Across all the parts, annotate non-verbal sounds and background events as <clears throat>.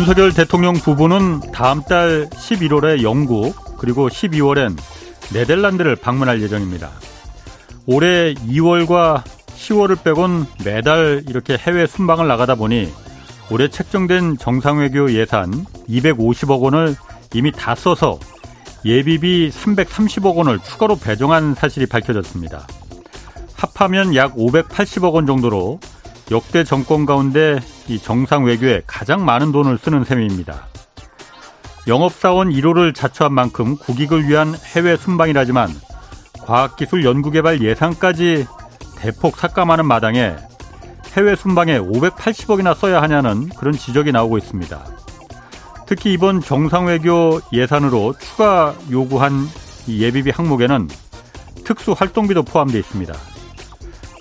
윤석열 대통령 부부는 다음 달 11월에 영국 그리고 12월엔 네덜란드를 방문할 예정입니다. 올해 2월과 10월을 빼곤 매달 이렇게 해외 순방을 나가다 보니 올해 책정된 정상외교 예산 250억 원을 이미 다 써서 예비비 330억 원을 추가로 배정한 사실이 밝혀졌습니다. 합하면 약 580억 원 정도로 역대 정권 가운데 이 정상 외교에 가장 많은 돈을 쓰는 셈입니다. 영업사원 1호를 자처한 만큼 국익을 위한 해외 순방이라지만 과학기술 연구개발 예산까지 대폭 삭감하는 마당에 해외 순방에 580억이나 써야 하냐는 그런 지적이 나오고 있습니다. 특히 이번 정상외교 예산으로 추가 요구한 예비비 항목에는 특수 활동비도 포함되어 있습니다.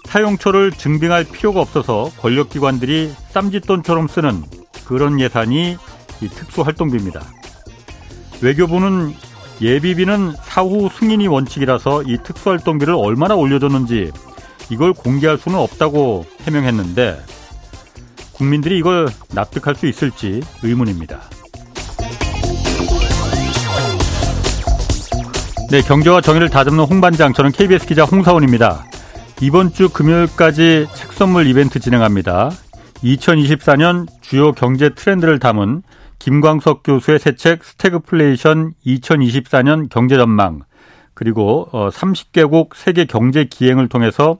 사용처를 증빙할 필요가 없어서 권력기관들이 쌈짓돈처럼 쓰는 그런 예산이 이 특수활동비입니다. 외교부는 예비비는 사후 승인이 원칙이라서 이 특수활동비를 얼마나 올려줬는지 이걸 공개할 수는 없다고 해명했는데 국민들이 이걸 납득할 수 있을지 의문입니다. 네, 경제와 정의를 다듬는 홍반장, 저는 KBS 기자 홍사훈입니다. 이번 주 금요일까지 책 선물 이벤트 진행합니다. 2024년 주요 경제 트렌드를 담은 김광석 교수의 새 책 스태그플레이션 2024년 경제 전망 그리고 30개국 어, 세계 경제 기행을 통해서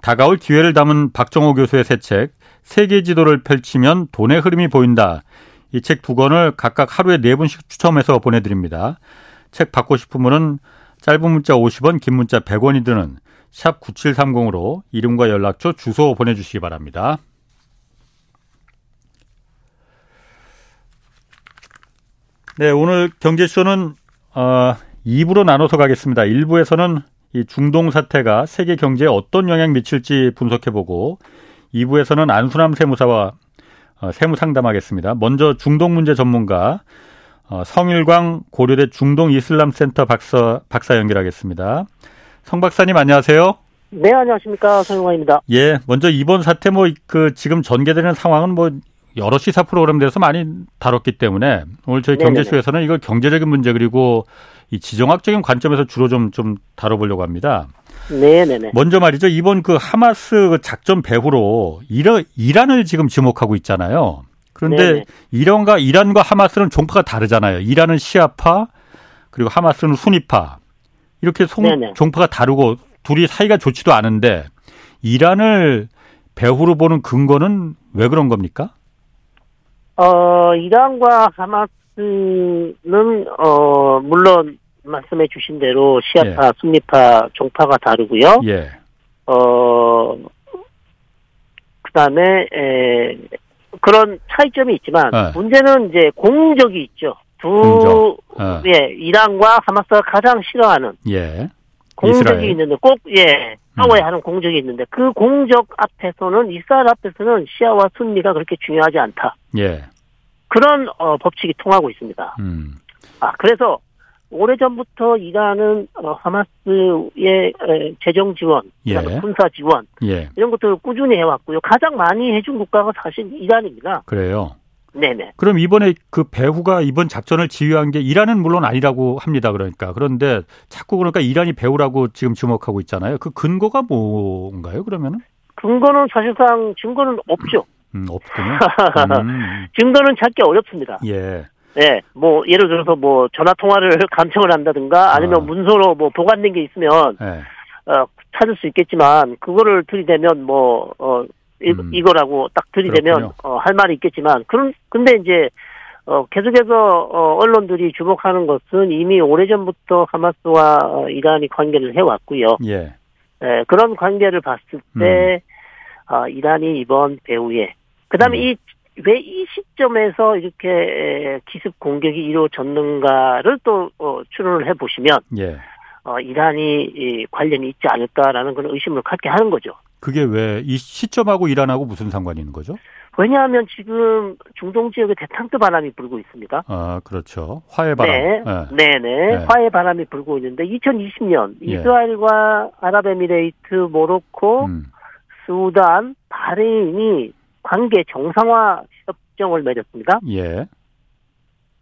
다가올 기회를 담은 박정호 교수의 새 책 세계 지도를 펼치면 돈의 흐름이 보인다. 이 책 두 권을 각각 하루에 네 분씩 추첨해서 보내드립니다. 책 받고 싶은 분은 짧은 문자 50원, 긴 문자 100원이 드는 샵 9730으로 이름과 연락처, 주소 보내주시기 바랍니다. 네, 오늘 경제쇼는 어, 2부로 나눠서 가겠습니다. 1부에서는 이 중동 사태가 세계 경제에 어떤 영향 미칠지 분석해보고 2부에서는 안수남 세무사와 어, 세무 상담하겠습니다. 먼저 중동 문제 전문가 어, 성일광 고려대 중동 이슬람 센터 박사 박사 연결하겠습니다. 성 박사님 안녕하세요. 네, 안녕하십니까. 성용화입니다. 예, 먼저 이번 사태 뭐 그 지금 전개되는 상황은 뭐 여러 시사 프로그램에서 많이 다뤘기 때문에 오늘 저희 경제쇼에서는 이걸 경제적인 문제 그리고 이 지정학적인 관점에서 주로 좀, 좀 다뤄보려고 합니다. 네네네. 먼저 말이죠. 이번 그 하마스 그 작전 배후로 이란, 이란을 지금 지목하고 있잖아요. 그런데 네네. 이란과 이란과 하마스는 종파가 다르잖아요. 이란은 시아파 그리고 하마스는 순위파. 이렇게 송, 종파가 다르고 둘이 사이가 좋지도 않은데 이란을 배후로 보는 근거는 왜 그런 겁니까? 어, 이란과 하마스는 어 물론 말씀해 주신 대로 시아파, 예. 순리파, 종파가 다르고요. 예. 어 그다음에 에, 그런 차이점이 있지만 예. 문제는 이제 공적이 있죠. 두, 어. 예, 이란과 하마스가 가장 싫어하는. 예. 공적이 이스라엘. 있는데 꼭, 예, 싸워야 음. 하는 공적이 있는데 그 공적 앞에서는, 이스라엘 앞에서는 시아와 순리가 그렇게 중요하지 않다. 예. 그런, 어, 법칙이 통하고 있습니다. 음. 아, 그래서 오래전부터 이란은 어, 하마스의 재정 지원, 예. 군사 지원 예. 이런 것들을 꾸준히 해왔고요. 가장 많이 해준 국가가 사실 이란입니다. 그래요. 네네. 그럼 이번에 그 배후가 이번 작전을 지휘한 게 이란은 물론 아니라고 합니다. 그러니까 그런데 자꾸 그러니까 이란이 배후라고 지금 주목하고 있잖아요. 그 근거가 뭔가요? 그러면은? 근거는 사실상 증거는 없죠. 음, 없군요. <laughs> 음. 증거는 찾기 어렵습니다. 예. 네, 뭐 예를 들어서 뭐 전화 통화를 <laughs> 감청을 한다든가 아니면 어. 문서로 뭐 보관된 게 있으면 네. 어, 찾을 수 있겠지만 그거를 들이대면 뭐 어, 음. 이 거라고 딱 들이대면 어, 할 말이 있겠지만 그런 근데 이제 어, 계속해서 어, 언론들이 주목하는 것은 이미 오래전부터 하마스와 어, 이란이 관계를 해왔고요. 예. 예, 그런 관계를 봤을 때 음. 어, 이란이 이번 배후에 그다음에 음. 이왜 이 시점에서 이렇게 기습 공격이 이루어졌는가를 또 어, 추론을 해보시면 예. 어, 이란이 이, 관련이 있지 않을까라는 그런 의심을 갖게 하는 거죠. 그게 왜 이 시점하고 이란하고 무슨 상관이 있는 거죠? 왜냐하면 지금 중동 지역에 대탕트 바람이 불고 있습니다. 아, 그렇죠. 화해 바람. 네, 네, 네. 네. 화해 바람이 불고 있는데 2020년 예. 이스라엘과 아랍에미레이트, 모로코, 음. 수단, 바레인이 관계 정상화 협정을 맺었습니다. 예.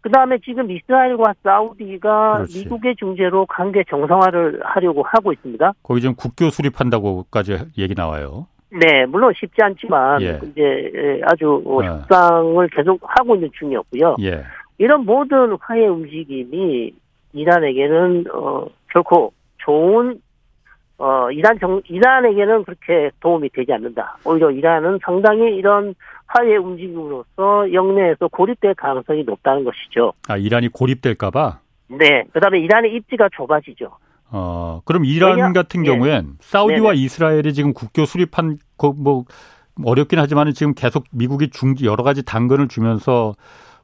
그 다음에 지금 이스라엘과 사우디가 그렇지. 미국의 중재로 관계 정상화를 하려고 하고 있습니다. 거기 지금 국교 수립한다고까지 얘기 나와요. 네, 물론 쉽지 않지만 예. 이제 아주 어, 네. 협상을 계속 하고 있는 중이었고요. 예. 이런 모든 화해 움직임이 이란에게는 어, 결코 좋은 어, 이란 정, 이란에게는 그렇게 도움이 되지 않는다. 오히려 이란은 상당히 이런 화해 움직임으로써 영내에서 고립될 가능성이 높다는 것이죠. 아, 이란이 고립될까봐? 네. 그 다음에 이란의 입지가 좁아지죠. 어, 그럼 이란 왜냐- 같은 예. 경우엔 사우디와 네네. 이스라엘이 지금 국교 수립한, 거 뭐, 어렵긴 하지만 지금 계속 미국이 중, 여러 가지 당근을 주면서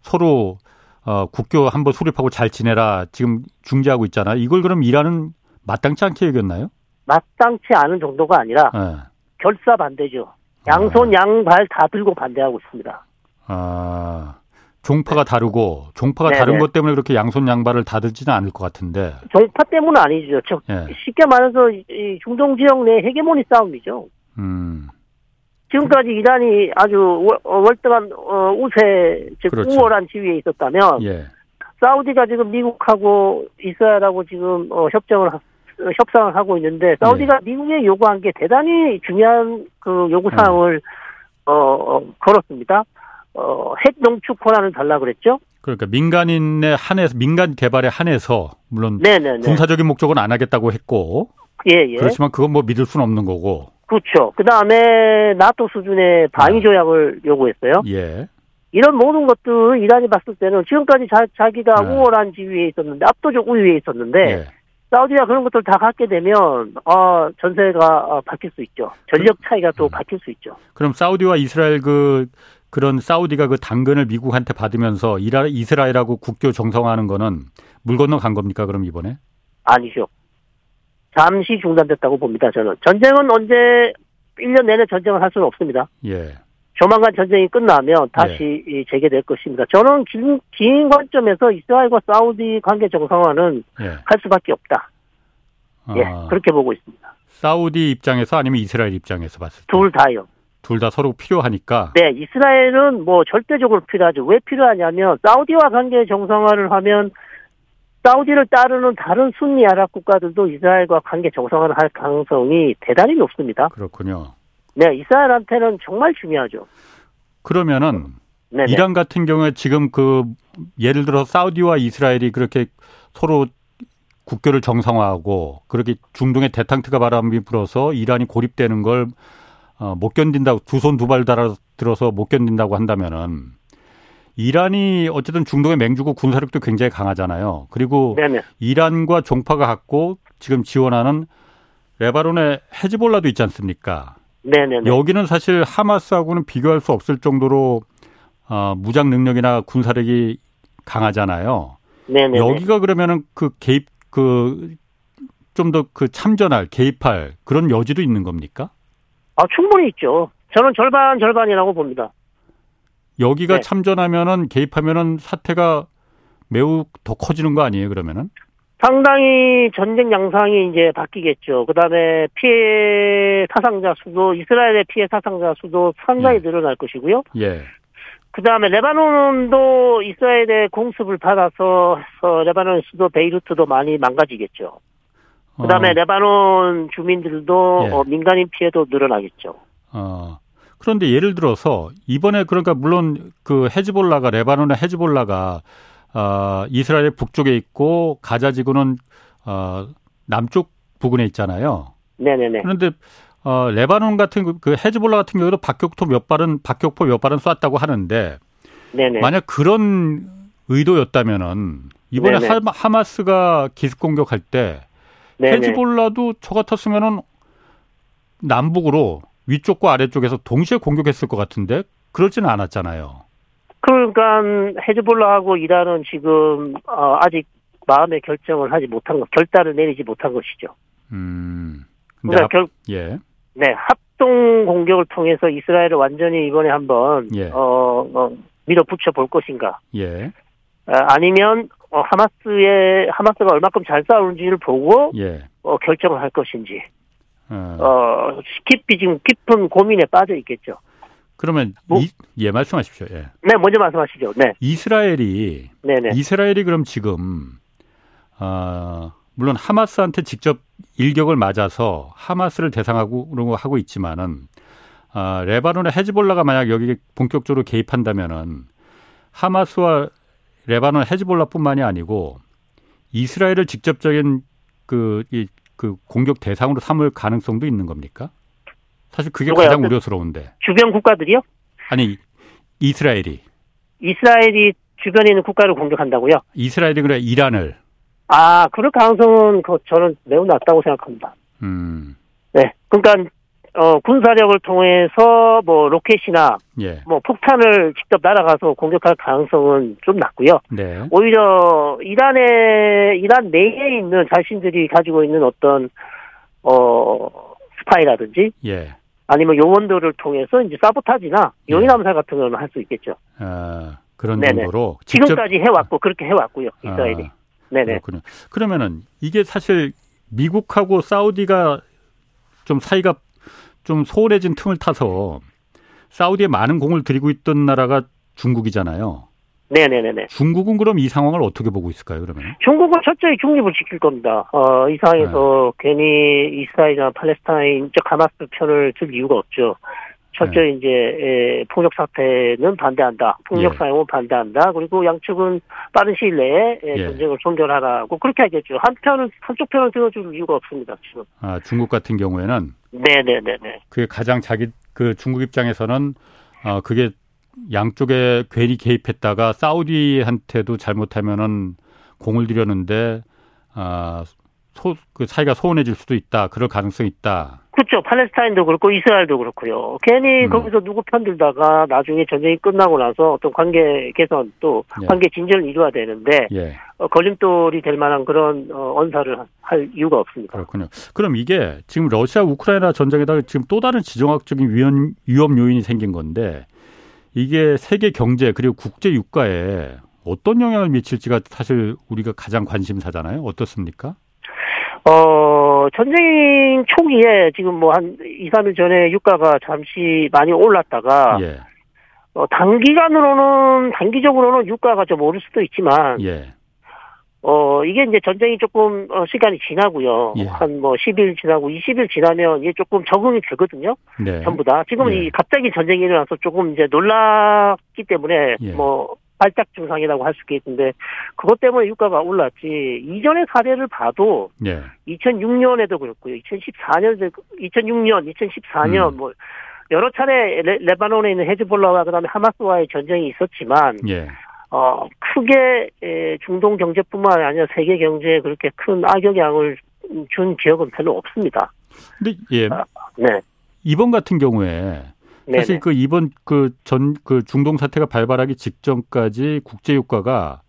서로, 어, 국교 한번 수립하고 잘 지내라 지금 중재하고 있잖아요. 이걸 그럼 이란은 마땅치 않게 여겼나요? 마땅치 않은 정도가 아니라 예. 결사 반대죠. 양손 양발 다 들고 반대하고 있습니다. 아, 종파가 다르고, 종파가 네네. 다른 것 때문에 그렇게 양손 양발을 다 들지는 않을 것 같은데. 종파 때문은 아니죠. 즉 예. 쉽게 말해서 이- 이 중동 지역 내 헤게모니 싸움이죠. 음, 지금까지 이란이 아주 월- 어, 월등한 어, 우세, 즉 그렇죠. 우월한 지위에 있었다면 예. 사우디가 지금 미국하고 이스라엘하고 지금 어, 협정을 하- 어, 협상을 하고 있는데 사우디가 미국에 요구한 게 대단히 중요한 그 요구 사항을 어, 어, 걸었습니다. 어, 핵 농축 권한을 달라 그랬죠. 그러니까 민간인의 한해서, 민간 개발에 한해서, 물론 네네네. 군사적인 목적은 안 하겠다고 했고, 예, 예. 그렇지만 그건 뭐 믿을 수는 없는 거고. 그렇죠. 그 다음에 나토 수준의 방위 조약을 요구했어요. 예. 이런 모든 것들 이란이 봤을 때는 지금까지 자, 자기가 네. 우월한 지위에 있었는데 압도적 우위에 있었는데 예. 사우디가 그런 것들 다 갖게 되면 어, 전세가 어, 바뀔 수 있죠. 전력 차이가 음. 또 바뀔 수 있죠. 그럼 사우디와 이스라엘 그 그런 사우디가 그 당근을 미국한테 받으면서 이라, 이스라엘하고 국교 정상화하는 거는 물 건너 간 겁니까? 그럼 이번에? 아니죠. 잠시 중단됐다고 봅니다. 저는 전쟁은 언제 1년 내내 전쟁을 할 수는 없습니다. 예. 조만간 전쟁이 끝나면 다시 이 재개될 것입니다. 저는 긴, 긴 관점에서 이스라엘과 사우디 관계 정상화는 예. 할 수밖에 없다. 예, 아, 그렇게 보고 있습니다. 사우디 입장에서 아니면 이스라엘 입장에서 봤을 때. 둘 다요. 둘 다 서로 필요하니까. 네, 이스라엘은 뭐 절대적으로 필요하죠. 왜 필요하냐면 사우디와 관계 정상화를 하면 사우디를 따르는 다른 순니 아랍 국가들도 이스라엘과 관계 정상화를 할 가능성이 대단히 높습니다. 그렇군요. 네, 이스라엘한테는 정말 중요하죠. 그러면은 네, 네. 이란 같은 경우에 지금 그 예를 들어 사우디와 이스라엘이 그렇게 서로 국교를 정상화하고 그렇게 중동의 대탕트가 바람이 불어서 이란이 고립되는 걸 어, 못 견딘다고 두 손 두 발 달아 들어서 못 견딘다고 한다면은 이란이 어쨌든 중동의 맹주고 군사력도 굉장히 강하잖아요. 그리고 네, 네. 이란과 종파가 같고 지금 지원하는 레바논의 헤즈볼라도 있지 않습니까? 네, 네, 네. 여기는 사실 하마스하고는 비교할 수 없을 정도로 어, 무장 능력이나 군사력이 강하잖아요. 네, 네. 여기가 그러면은 그 개입 그 좀 더 그 참전할 개입할 그런 여지도 있는 겁니까? 아, 충분히 있죠. 저는 절반 절반이라고 봅니다. 여기가 네. 참전하면은 개입하면은 사태가 매우 더 커지는 거 아니에요? 그러면은 상당히 전쟁 양상이 이제 바뀌겠죠. 그 다음에 피해 사상자 수도, 이스라엘의 피해 사상자 수도 상당히 예. 늘어날 것이고요. 예, 그 다음에 레바논도 이스라엘의 공습을 받아서 어, 레바논 수도 베이루트도 많이 망가지겠죠. 그 다음에 어, 레바논 주민들도 예. 어, 민간인 피해도 늘어나겠죠. 어. 그런데 예를 들어서 이번에 그러니까 물론 그 헤즈볼라가 레바논의 헤즈볼라가 어, 이스라엘 북쪽에 있고 가자 지구는 어, 남쪽 부근에 있잖아요. 네네네. 그런데 어, 레바논 같은 그- 그 헤즈볼라 같은 경우도 박격포 몇 발은 박격포 몇 발은 쐈다고 하는데 네네. 만약 그런 의도였다면은 이번에 네네. 하마, 하마스가 기습 공격할 때 네네. 헤즈볼라도 저 같았으면은 남북으로 위쪽과 아래쪽에서 동시에 공격했을 것 같은데 그렇지는 않았잖아요. 그러니까 헤즈볼라하고 이란은 지금 어, 아직 마음의 결정을 하지 못한 것, 결단을 내리지 못한 것이죠. 음. 그러니까 앞- 결, 예. 네, 합동 공격을 통해서 이스라엘을 완전히 이번에 한번 예. 어, 어, 밀어붙여 볼 것인가? 예. 아, 아니면 어, 하마스의 하마스가 얼마큼 잘 싸우는지를 보고 예. 어, 결정을 할 것인지 어. 어, 깊이 지금 깊은 고민에 빠져 있겠죠. 그러면 뭐, 이, 예 말씀하십시오. 예. 네, 먼저 말씀하시죠. 네. 이스라엘이 네네. 이스라엘이 그럼 지금 어, 물론 하마스한테 직접 일격을 맞아서 하마스를 대상하고 그런 거 하고 있지만은 아, 레바논의 헤즈볼라가 만약 여기에 본격적으로 개입한다면은 하마스와 레바논 헤즈볼라뿐만이 아니고 이스라엘을 직접적인 그, 이, 그 공격 대상으로 삼을 가능성도 있는 겁니까? 사실 그게 누가요? 가장 우려스러운데. 주변 국가들이요? 아니 이스라엘이. 이스라엘이 주변에 있는 국가를 공격한다고요? 이스라엘이 그래 이란을. 아, 그럴 가능성은 그 저는 매우 낮다고 생각합니다. 음. 네. 그러니까 어, 군사력을 통해서 뭐 로켓이나 예. 뭐 폭탄을 직접 날아가서 공격할 가능성은 좀 낮고요. 네. 오히려 이란의 이란 내에 있는 자신들이 가지고 있는 어떤 어 스파이라든지 예. 아니면 요원들을 통해서 이제 사보타지나 예. 요인 암살 같은 거는 할 수 있겠죠. 아, 그런 네네. 정도로 지금까지 해왔고 그렇게 해왔고요 이스라엘이. 아, 네네. 그렇군요. 그러면은 이게 사실 미국하고 사우디가 좀 사이가 좀 소홀해진 틈을 타서 사우디에 많은 공을 들이고 있던 나라가 중국이잖아요. 네네네네. 중국은 그럼 이 상황을 어떻게 보고 있을까요, 그러면? 중국은 철저히 중립을 지킬 겁니다. 어, 이 상황에서 네. 괜히 이스라엘이나 팔레스타인, 즉 하마스 편을 들 이유가 없죠. 철저히 네. 이제 에, 폭력 사태는 반대한다. 폭력 예. 사용은 반대한다. 그리고 양측은 빠른 시일 내에 예. 전쟁을 종결하라고 그렇게 하겠죠. 한편은 한쪽 편을 들어줄 이유가 없습니다. 지금. 아 중국 같은 경우에는 네네네네. 그게 가장 자기 그 중국 입장에서는 어 그게 양쪽에 괜히 개입했다가 사우디한테도 잘못하면은 공을 들였는데 아 소, 그 사이가 소원해질 수도 있다. 그럴 가능성이 있다. 그렇죠. 팔레스타인도 그렇고 이스라엘도 그렇고요. 괜히 음. 거기서 누구 편들다가 나중에 전쟁이 끝나고 나서 어떤 관계 개선 또 예. 관계 진전을 이루어야 되는데 예. 어, 걸림돌이 될 만한 그런 어, 언사를 할 이유가 없습니다. 그렇군요. 그럼 이게 지금 러시아 우크라이나 전쟁에다가 지금 또 다른 지정학적인 위험, 위험 요인이 생긴 건데 이게 세계 경제 그리고 국제 유가에 어떤 영향을 미칠지가 사실 우리가 가장 관심사잖아요. 어떻습니까? 어, 전쟁 초기에 지금 뭐 한 2, 3일 전에 유가가 잠시 많이 올랐다가, 예. 어, 단기간으로는, 단기적으로는 유가가 좀 오를 수도 있지만, 예. 어, 이게 이제 전쟁이 조금, 어, 시간이 지나고요. 예. 한뭐 10일 지나고 20일 지나면 이게 조금 적응이 되거든요. 네. 전부 다. 지금 예. 이 갑자기 전쟁이 일어나서 조금 이제 놀랐기 때문에, 예. 뭐, 발작 증상이라고 할 수 있겠는데 그것 때문에 유가가 올랐지 이전의 사례를 봐도 네. 2006년에도 그렇고요. 2014년 2006년, 2014년 음. 뭐 여러 차례 레, 레바논에 있는 헤즈볼라와 그다음에 하마스와의 전쟁이 있었지만 예. 어 크게 에, 중동 경제뿐만 아니라 세계 경제에 그렇게 큰 악영향을 준 기억은 별로 없습니다. 근데 예. 아, 네. 이번 같은 경우에 사실 네네. 그 이번 그 전그 그 중동 사태가 발발하기 직전까지 국제 유가가.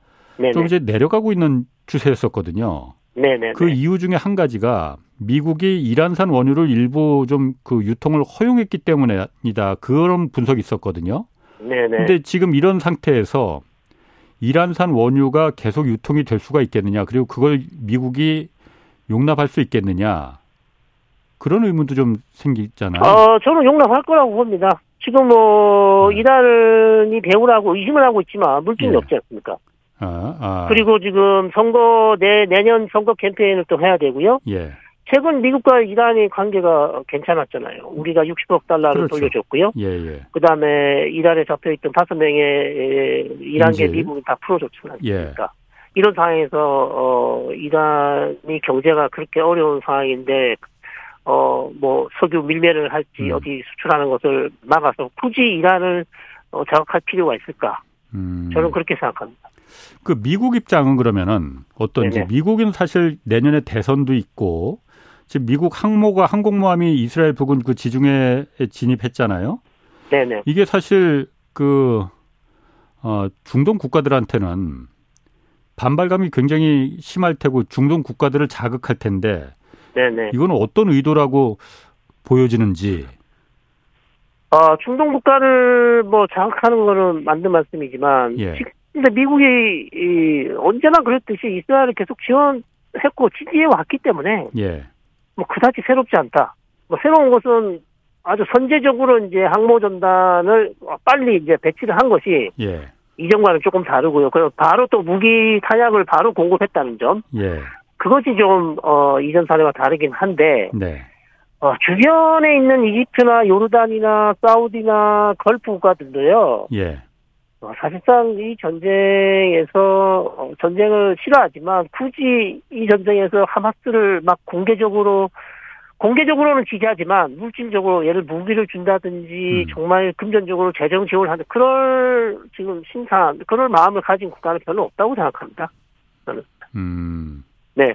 좀 이제 내려가고 있는 추세였었거든요. 네네. 그 이유 중에 한 가지가 미국이 이란산 원유를 일부 좀 그 유통을 허용했기 때문이다. 그런 분석이 있었거든요. 네네. 근데 지금 이런 상태에서 이란산 원유가 계속 유통이 될 수가 있겠느냐. 그리고 그걸 미국이 용납할 수 있겠느냐. 그런 의문도 좀 생기잖아요. 어, 저는 용납할 거라고 봅니다. 지금 뭐 네. 이란이 배우라고 의심을 하고 있지만 물증이 예. 없지 않습니까? 아, 아. 그리고 지금 선거 내 내년 선거 캠페인을 또 해야 되고요. 예. 최근 미국과 이란의 관계가 괜찮았잖아요. 우리가 60억 달러를 그렇죠. 돌려줬고요. 예, 예. 그 다음에 이란에 잡혀있던 다섯 명의 이란계 미국이 다 않습니까? 예. 이런 상황에서 어 이란이 경제가 그렇게 어려운 상황인데 어, 뭐, 석유 밀매를 할지, 음. 어디 수출하는 것을 막아서 굳이 이란을 어, 자극할 필요가 있을까? 음. 저는 그렇게 생각합니다. 그 미국 입장은 그러면은 어떤지, 네네. 미국은 사실 내년에 대선도 있고, 지금 미국 항모가 항공모함이 이스라엘 부근 그 지중해에 진입했잖아요. 네네. 이게 사실 그, 어, 중동 국가들한테는 반발감이 굉장히 심할 테고 중동 국가들을 자극할 텐데 네네. 이건 어떤 의도라고 보여지는지. 어, 중동 국가를 뭐 장악하는 거는 맞는 말씀이지만, 예. 근데 미국이 이, 언제나 그랬듯이 이스라엘을 계속 지원했고 지지해 왔기 때문에, 예. 뭐 그다지 새롭지 않다. 뭐 새로운 것은 아주 선제적으로 이제 항모 전단을 빨리 이제 배치를 한 것이 예. 이전과는 조금 다르고요. 그리고 바로 또 무기 탄약을 바로 공급했다는 점. 예. 그것이 좀, 어, 이전 사례와 다르긴 한데. 네. 어, 주변에 있는 이집트나 요르단이나 사우디나 걸프 국가들도요. 예. 어, 사실상 이 전쟁에서 어, 전쟁을 싫어하지만 굳이 이 전쟁에서 하마스를 막 공개적으로 공개적으로는 지지하지만 물질적으로 예를 무기를 준다든지 음. 정말 금전적으로 재정 지원을 하는 그럴 지금 심산 그럴 마음을 가진 국가는 별로 없다고 생각합니다. 저는. 음. 네.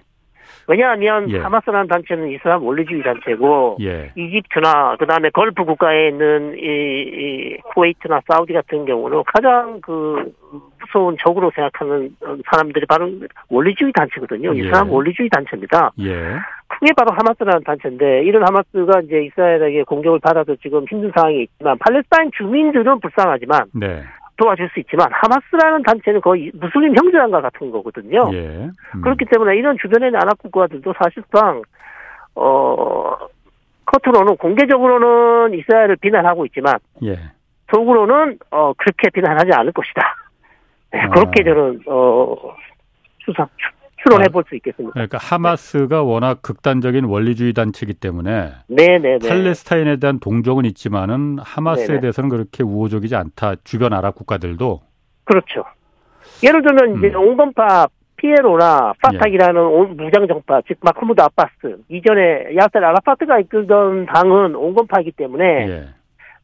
왜냐하면 예. 하마스라는 단체는 이슬람 원리주의 단체고 예. 이집트나 그다음에 걸프 국가에 있는 이, 이 쿠웨이트나 사우디 같은 경우는 가장 그 무서운 적으로 생각하는 사람들이 바로 원리주의 단체거든요. 예. 이슬람 원리주의 단체입니다. 예. 그게 바로 하마스라는 단체인데 이런 하마스가 이제 이스라엘에게 공격을 받아서 지금 힘든 상황이 있지만 팔레스타인 주민들은 불쌍하지만 네. 도와줄 수 있지만 하마스라는 단체는 거의 무슬림 형제단과 같은 거거든요. 예. 음. 그렇기 때문에 이런 주변에 있는 아랍 국가들도 사실상 어 겉으로는 공개적으로는 이스라엘을 비난하고 있지만 예. 속으로는 어 그렇게 비난하지 않을 것이다. 네, 아. 그렇게 저는 어 추상 추론해 볼 수 있겠습니다. 그러니까 하마스가 워낙 극단적인 원리주의 단체이기 때문에 네네네. 팔레스타인에 대한 동정은 있지만은 하마스에 네네. 대해서는 그렇게 우호적이지 않다. 주변 아랍 국가들도 그렇죠. 예를 들면 이제 음. 온건파 PLO나 파타흐라는 예. 무장 정파, 즉 마흐무드 아바스 이전에 야셀 아라파트가 이끌던 당은 온건파이기 때문에 예.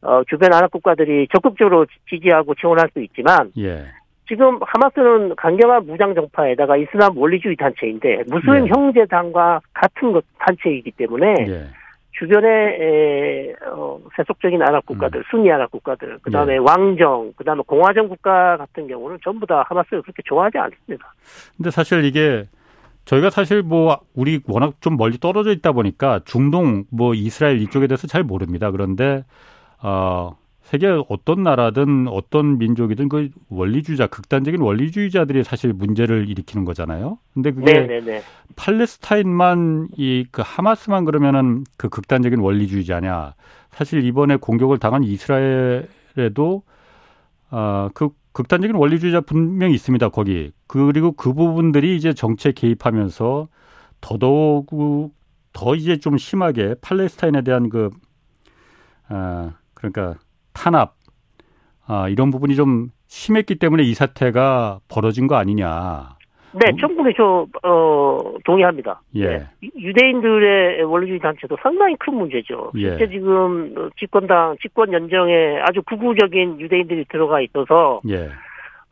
어, 주변 아랍 국가들이 적극적으로 지지하고 지원할 수 있지만 예. 지금 하마스는 강경한 무장 정파에다가 이슬람 원리주의 단체인데 무슬림 네. 형제당과 같은 것 단체이기 때문에 네. 주변에 에, 어, 세속적인 아랍 국가들, 음. 순위 아랍 국가들, 그 다음에 네. 왕정, 그 다음에 공화정 국가 같은 경우는 전부 다 하마스를 그렇게 좋아하지 않습니다. 근데 사실 이게 저희가 사실 뭐 우리 워낙 좀 멀리 떨어져 있다 보니까 중동 뭐 이스라엘 이쪽에 대해서 잘 모릅니다. 그런데 어 세계 어떤 나라든 어떤 민족이든 그 원리주의자, 극단적인 원리주의자들이 사실 문제를 일으키는 거잖아요. 근데 그게 네네네. 네, 네. 팔레스타인만 이 그 하마스만 그러면은 그 극단적인 원리주의자냐? 사실 이번에 공격을 당한 이스라엘에도 아그 극단적인 원리주의자 분명히 있습니다. 거기 그리고 그 부분들이 이제 정치에 개입하면서 더더욱 더 이제 좀 심하게 팔레스타인에 대한 그 아, 그러니까 탄압 아, 이런 부분이 좀 심했기 때문에 이 사태가 벌어진 거 아니냐. 네, 충분히 저, 어, 동의합니다. 예. 네. 유대인들의 원리주의 단체도 상당히 큰 문제죠. 예. 실제 지금 집권당, 집권 연정에 아주 극우적인 유대인들이 들어가 있어서, 예.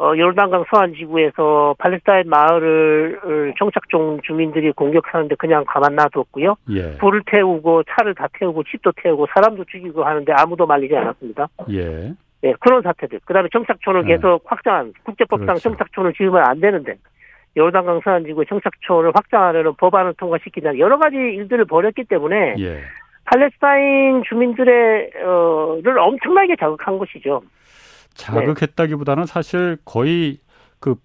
어, 요르단강 서안 지구에서 팔레스타인 마을을 정착종 주민들이 공격하는데 그냥 가만 놔뒀고요. 예. 불을 태우고 차를 다 태우고 집도 태우고 사람도 죽이고 하는데 아무도 말리지 않았습니다. 예. 예, 그런 사태들. 그다음에 정착촌을 예. 계속 확장한 국제법상 그렇죠. 정착촌을 지으면 안 되는데 요르단강 서안 지구에 정착촌을 확장하려는 법안을 통과시키는 여러 가지 일들을 벌였기 때문에 예. 팔레스타인 주민들의 어를 엄청나게 자극한 것이죠. 자극했다기보다는 사실 거의 그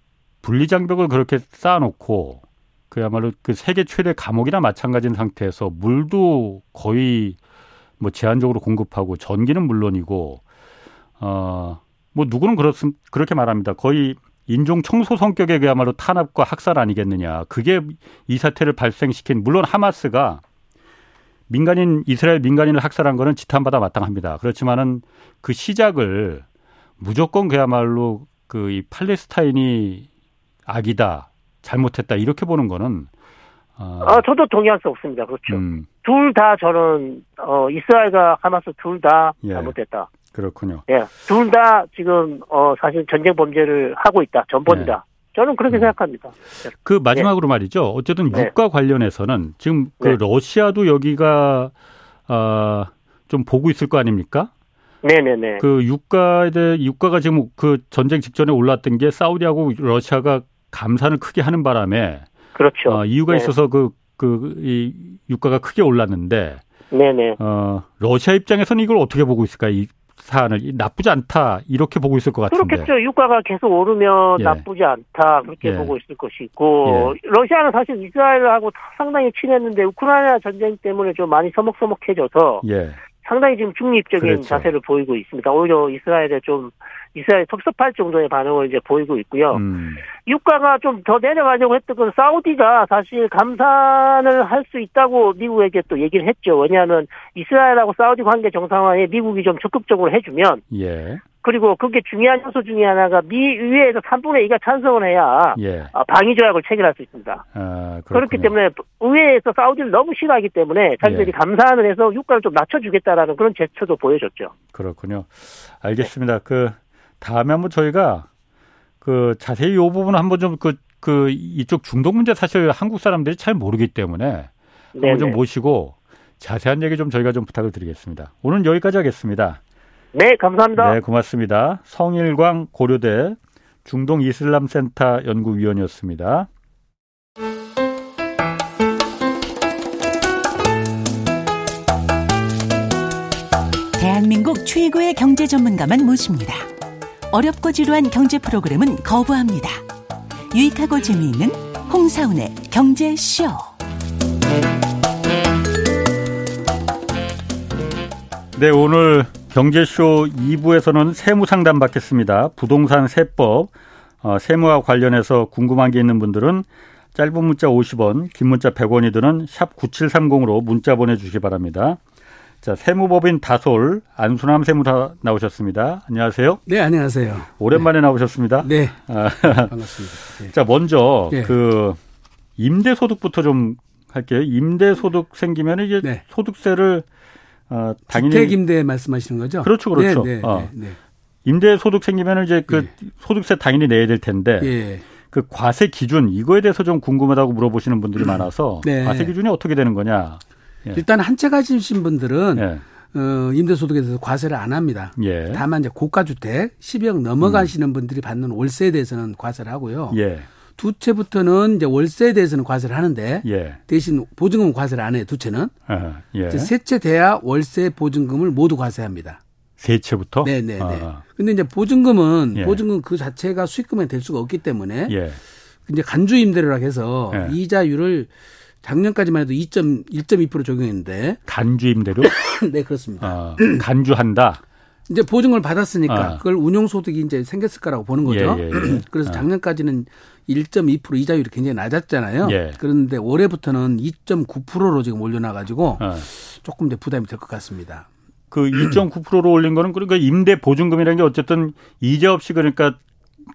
분리장벽을 그렇게 쌓아놓고 그야말로 그 세계 최대 감옥이나 마찬가지인 상태에서 물도 거의 뭐 제한적으로 공급하고 전기는 물론이고 어 뭐 누구는 그렇습 그렇게 말합니다. 거의 인종 청소 성격의 그야말로 탄압과 학살 아니겠느냐. 그게 이 사태를 발생시킨 물론 하마스가 민간인 이스라엘 민간인을 학살한 거는 지탄받아 마땅합니다. 그렇지만은 그 시작을 무조건 그야말로 그 이 팔레스타인이 악이다, 잘못했다 이렇게 보는 거는 어... 아 저도 동의할 수 없습니다. 그렇죠. 음. 둘다 저는 어 이스라엘과 하마스 둘다 잘못했다. 예. 그렇군요. 예, 둘 다 지금 어 사실 전쟁 범죄를 하고 있다. 전범이다. 예. 저는 그렇게 음. 생각합니다. 그 마지막으로 네. 말이죠. 어쨌든 네. 유가 관련해서는 지금 그 네. 러시아도 여기가 아, 좀 보고 있을 거 아닙니까? 네네네. 그 유가에 대해 유가가 지금 그 전쟁 직전에 올랐던 게 사우디하고 러시아가 감산을 크게 하는 바람에 그렇죠. 어, 이유가 네. 있어서 그 그 이 유가가 크게 올랐는데 네네. 어, 러시아 입장에서는 이걸 어떻게 보고 있을까? 이 사안을 나쁘지 않다 이렇게 보고 있을 것 같은데. 그렇겠죠. 유가가 계속 오르면 예. 나쁘지 않다 그렇게 예. 보고 있을 것이고 예. 러시아는 사실 이스라엘하고 상당히 친했는데 우크라이나 전쟁 때문에 좀 많이 서먹서먹해져서 예. 상당히 지금 중립적인 그렇죠. 자세를 보이고 있습니다. 오히려 이스라엘에 좀 이스라엘 섭섭할 정도의 반응을 이제 보이고 있고요. 음. 유가가 좀 더 내려가려고 했던 건 사우디가 사실 감산을 할 수 있다고 미국에게 또 얘기를 했죠. 왜냐하면 이스라엘하고 사우디 관계 정상화에 미국이 좀 적극적으로 해주면 예. 그리고 그게 중요한 요소 중에 하나가 미 의회에서 3분의 2가 찬성을 해야 예. 아, 방위 조약을 체결할 수 있습니다. 아, 그렇기 때문에 의회에서 사우디를 너무 싫어하기 때문에 자기들이 예. 감사안을 해서 유가를 좀 낮춰주겠다라는 그런 제스처도 보여줬죠. 그렇군요. 알겠습니다. 그 다음에 한번 저희가 그 자세히 이 부분 한번 좀그 그 이쪽 중동 문제 사실 한국 사람들이 잘 모르기 때문에 한번 좀 모시고 자세한 얘기 좀 저희가 좀 부탁을 드리겠습니다. 오늘 여기까지 하겠습니다. 네, 감사합니다. 네, 고맙습니다. 성일광 고려대 중동 이슬람 센터 연구위원이었습니다. 대한민국 최고의 경제 전문가만 모십니다. 어렵고 지루한 경제 프로그램은 거부합니다. 유익하고 재미있는 홍사운의 경제쇼. 네, 오늘 경제쇼 2부에서는 세무 상담 받겠습니다. 부동산 세법, 어, 세무와 관련해서 궁금한 게 있는 분들은 짧은 문자 50원, 긴 문자 100원이 드는 샵 9730으로 문자 보내주시기 바랍니다. 자, 세무법인 다솔 안순함 세무사 나오셨습니다. 안녕하세요. 네, 안녕하세요. 오랜만에 네. 나오셨습니다. 네. 아, 반갑습니다. 네. 자, 먼저 네. 그 임대소득부터 좀 할게요. 임대소득 생기면 이제 네. 소득세를 어, 당연히 주택 임대 말씀하시는 거죠? 그렇죠, 그렇죠. 네, 네, 어. 네, 네. 임대 소득 생기면 이제 그 예. 소득세 당연히 내야 될 텐데 예. 그 과세 기준 이거에 대해서 좀 궁금하다고 물어보시는 분들이 많아서 네. 과세 기준이 어떻게 되는 거냐? 예. 일단 한 채 가지신 분들은 예. 어, 임대소득에 대해서 과세를 안 합니다. 예. 다만 이제 고가주택 12억 넘어가시는 음. 분들이 받는 월세에 대해서는 과세를 하고요. 예. 두 채부터는 이제 월세에 대해서는 과세를 하는데 예. 대신 보증금 과세를 안 해요. 두 채는 아, 예. 세 채 돼야 월세 보증금을 모두 과세합니다. 세 채부터? 네 네 네. 아. 근데 이제 보증금은 예. 보증금 그 자체가 수익금이 될 수가 없기 때문에 예. 이제 간주 임대료라 해서 예. 이자율을 작년까지만 해도 2.1.2% 적용했는데 간주 임대료? <coughs> 네 그렇습니다. 아, 간주한다. 이제 보증을 받았으니까 아. 그걸 운용 소득이 이제 생겼을 거라고 보는 거죠. 예, 예, 예. <clears throat> 그래서 아. 작년까지는 1.2% 이자율이 굉장히 낮았잖아요. 예. 그런데 올해부터는 2.9%로 지금 올려놔 가지고 아. 조금 이제 부담이 될 것 같습니다. 그 2.9%로 올린 거는 그러니까 임대 보증금이라는 게 어쨌든 이자 없이 그러니까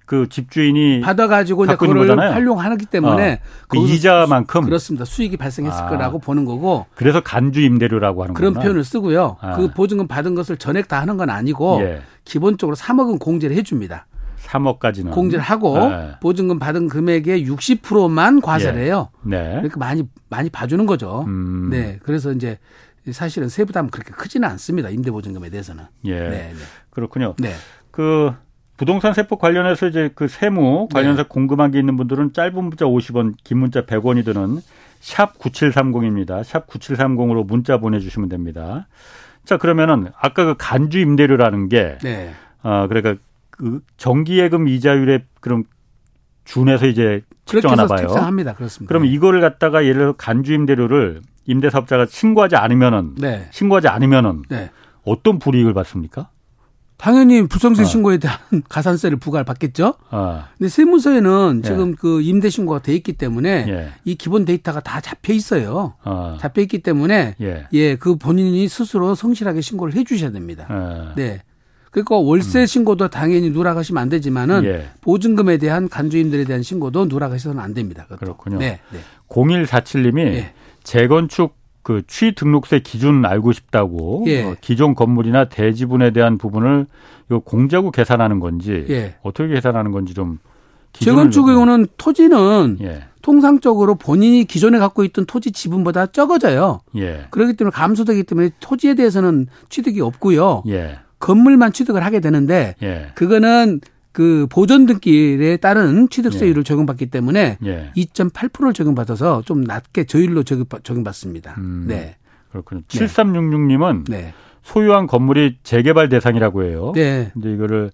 그 집주인이 받아가지고 이제 그걸 거잖아요. 활용하기 때문에 어, 그 이자만큼 그렇습니다 수익이 발생했을 아, 거라고 보는 거고 그래서 간주 임대료라고 하는 그런 표현을 쓰고요. 아. 그 보증금 받은 것을 전액 다 하는 건 아니고 예. 기본적으로 3억은 공제를 해줍니다. 3억까지는 공제를 하고 네. 보증금 받은 금액의 60%만 과세를 예. 해요. 네. 그러니까 많이 많이 봐주는 거죠. 음. 네. 그래서 이제 사실은 세부담 그렇게 크지는 않습니다. 임대 보증금에 대해서는. 예. 네. 네. 그렇군요. 네. 그 부동산 세법 관련해서 이제 그 세무 관련해서 네. 궁금한 게 있는 분들은 짧은 문자 50원, 긴 문자 100원이 드는 샵 9730입니다. 샵 9730으로 문자 보내주시면 됩니다. 자, 그러면은 아까 그 간주 임대료라는 게, 네. 어, 그러니까 그 정기예금 이자율에 그럼 준해서 이제 측정하나 봐요. 측정합니다. 그렇습니다. 그러면 이거를 갖다가 예를 들어 간주 임대료를 임대사업자가 신고하지 않으면은, 네. 신고하지 않으면은 네. 어떤 불이익을 받습니까? 당연히 불성세 어. 신고에 대한 <laughs> 가산세를 부과를 받겠죠. 어. 근데 세무서에는 예. 지금 그 임대 신고가 돼 있기 때문에 예. 이 기본 데이터가 다 잡혀 있어요. 어. 잡혀 있기 때문에 예. 예, 그 본인이 스스로 성실하게 신고를 해 주셔야 됩니다. 어. 네. 그러니까 월세 음. 신고도 당연히 누락하시면 안 되지만은 예. 보증금에 대한 간주임들에 대한 신고도 누락하셔서는 안 됩니다. 그것도. 그렇군요. 네. 네. 0147님이 예. 재건축 그 취등록세 기준 알고 싶다고 예. 어, 기존 건물이나 대지분에 대한 부분을 요 공제하고 계산하는 건지 예. 어떻게 계산하는 건지 좀 재건축의 경우는 토지는 예. 통상적으로 본인이 기존에 갖고 있던 토지 지분보다 적어져요. 예. 그렇기 때문에 감소되기 때문에 토지에 대해서는 취득이 없고요. 예. 건물만 취득을 하게 되는데 예. 그거는 그 보존 등기에 따른 취득세율을 예. 적용받기 때문에 예. 2.8%를 적용받아서 좀 낮게 저율로 적용받 습니다. 음, 네. 그렇군요. 네. 7366님은 네. 소유한 건물이 재개발 대상이라고 해요. 네. 이제 이거를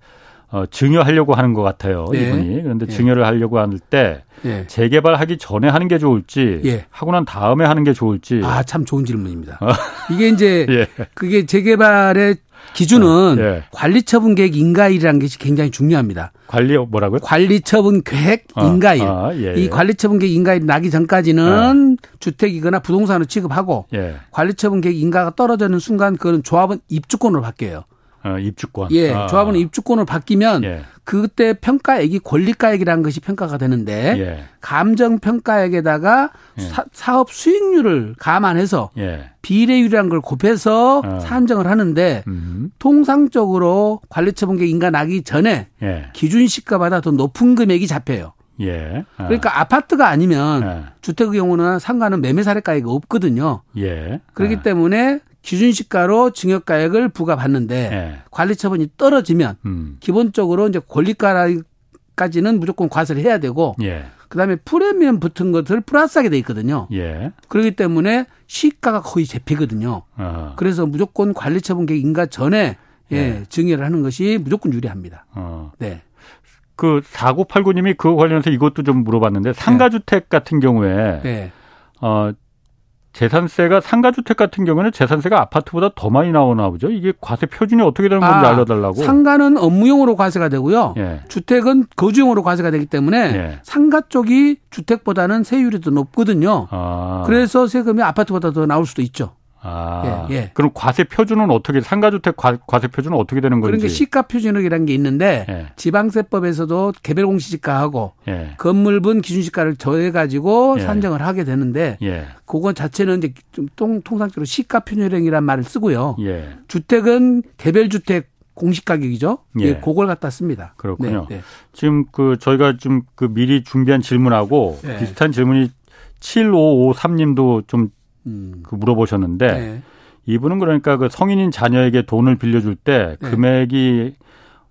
어, 증여하려고 하는 것 같아요. 네. 이분이. 그런데 예. 증여를 하려고 할때 예. 재개발하기 전에 하는 게 좋을지 예. 하고 난 다음에 하는 게 좋을지. 아, 참 좋은 질문입니다. 어. <laughs> 이게 이제 예. 그게 재개발의 기준은 예. 관리처분 계획 인가일이라는 것이 굉장히 중요합니다. 관리 뭐라고요? 관리처분 계획 어. 인가일. 아, 예, 이 관리처분 계획 인가일 나기 전까지는 아. 주택이거나 부동산을 취급하고 관리처분 계획 인가가 떨어지는 순간 그건 조합은 입주권으로 바뀌어요. 어, 입주권. 예, 아. 조합원 입주권을 바뀌면 예. 그때 평가액이 권리가액이라는 것이 평가가 되는데 예. 감정 평가액에다가 예. 사, 업 수익률을 감안해서 예. 비례율이라는 걸 곱해서 어. 산정을 하는데 음. 통상적으로 관리처분계 인가 나기 전에 예. 기준 시가보다 더 높은 금액이 잡혀요. 예. 아. 그러니까 아파트가 아니면 예. 주택의 경우는 상가는 매매 사례가액이 없거든요. 예. 그렇기 아. 때문에 기준시가로 증여가액을 부과받는데 네. 관리처분이 떨어지면 음. 기본적으로 이제 권리가까지는 무조건 과세를 해야 되고 예. 그다음에 프리미엄 붙은 것을 플러스하게 돼 있거든요. 예. 그렇기 때문에 시가가 거의 제피거든요. 어. 그래서 무조건 관리처분 계획 인가 전에 예, 예. 증여를 하는 것이 무조건 유리합니다. 어. 네. 그 4989님이 그거 관련해서 이것도 좀 물어봤는데 상가주택 네. 같은 경우에 네. 어 재산세가 상가주택 같은 경우는 재산세가 아파트보다 더 많이 나오나 보죠. 이게 과세 표준이 어떻게 되는 건지 아, 알려달라고. 상가는 업무용으로 과세가 되고요. 예. 주택은 거주용으로 과세가 되기 때문에 예. 상가 쪽이 주택보다는 세율이 더 높거든요. 아. 그래서 세금이 아파트보다 더 나올 수도 있죠. 아, 예, 예. 그럼 과세 표준은 어떻게 상가주택 과, 세 표준은 어떻게 되는 건지? 그러니까 시가 표준이라는 게 있는데 예. 지방세법에서도 개별 공시지가하고 예. 건물분 기준시가를 더해 가지고 예. 산정을 하게 되는데 예. 그거 자체는 이제 좀 통, 통상적으로 시가 표준이라는 말을 쓰고요. 예. 주택은 개별 주택 공시 가격이죠. 예. 예, 그걸 갖다 씁니다. 그렇군요. 네, 네. 지금 그 저희가 좀 그 미리 준비한 질문하고 네. 비슷한 질문이 7553님도 좀 음. 그 물어보셨는데 네. 이분은 그러니까 그 성인인 자녀에게 돈을 빌려줄 때 네. 금액이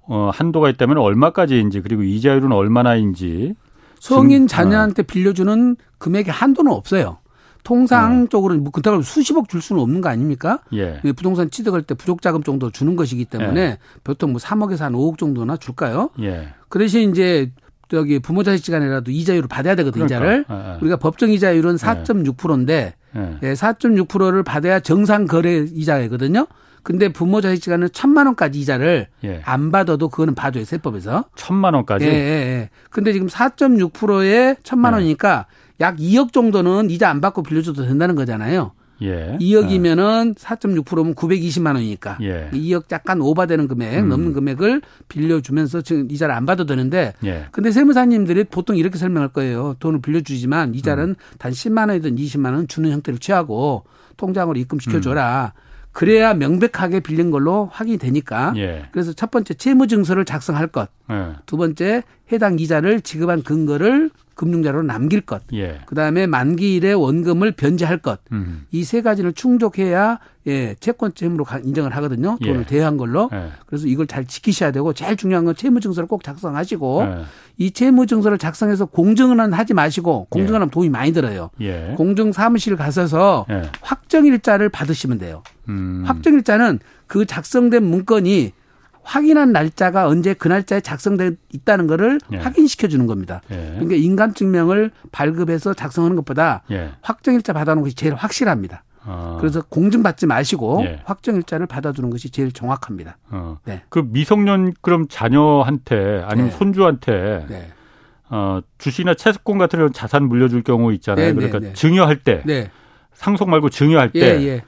어, 한도가 있다면 얼마까지인지 그리고 이자율은 얼마나인지 성인 자녀한테 빌려주는 금액의 한도는 없어요. 통상적으로 뭐 그렇다고 수십억 줄 수는 없는 거 아닙니까? 예. 부동산 취득할 때 부족 자금 정도 주는 것이기 때문에 예. 보통 뭐 3억에서 한 5억 정도나 줄까요? 예. 그 대신 이제 저기 부모 자식 시간에라도 이자율을 받아야 되거든 그러니까. 이자를 예, 예. 우리가 법정 이자율은 4.6%인데 예. 예. 4.6%를 받아야 정상 거래 이자거든요. 근데 부모 자식 시간은 천만 원까지 이자를 예. 안 받아도 그거는 봐줘요 세법에서. 천만 원까지. 예, 예, 예. 근데 지금 4.6%에 천만 예. 원이니까 약 2억 정도는 이자 안 받고 빌려줘도 된다는 거잖아요. 예. 2억이면은 4.6%면 920만 원이니까 예. 2억 약간 오바되는 금액 음. 넘는 금액을 빌려주면서 지금 이자를 안 받아도 되는데 예. 근데 세무사님들이 보통 이렇게 설명할 거예요. 돈을 빌려주지만 이자는 음. 단 10만 원이든 20만 원 주는 형태를 취하고 통장으로 입금시켜 줘라. 음. 그래야 명백하게 빌린 걸로 확인이 되니까. 예. 그래서 첫 번째 채무 증서를 작성할 것. 예. 두 번째 해당 이자를 지급한 근거를 금융자로 남길 것. 예. 그다음에 만기일에 원금을 변제할 것. 음. 이세 가지를 충족해야 예, 채권 채무로 인정을 하거든요. 돈을 예. 대여한 걸로. 예. 그래서 이걸 잘 지키셔야 되고 제일 중요한 건 채무 증서를 꼭 작성하시고 예. 이 채무 증서를 작성해서 공증은 하지 마시고 공증을 예. 하면 돈이 많이 들어요. 예. 공증 사무실 가셔서 확정 일자를 받으시면 돼요. 음. 확정 일자는 그 작성된 문건이 확인한 날짜가 언제 그 날짜에 작성돼 있다는 거를 예. 확인시켜 주는 겁니다. 예. 그러니까 인감 증명을 발급해서 작성하는 것보다 예. 확정일자 받아놓은 것이 제일 확실합니다. 어. 그래서 공증받지 마시고 예. 확정일자를 받아주는 것이 제일 정확합니다. 어. 네. 그 미성년 그럼 자녀한테 아니면 네. 손주한테 네. 어, 주식이나 채권권 같은 자산 물려줄 경우 있잖아요. 네, 네 그러니까 네. 증여할 때 네. 상속 말고 증여할 때 예, 예.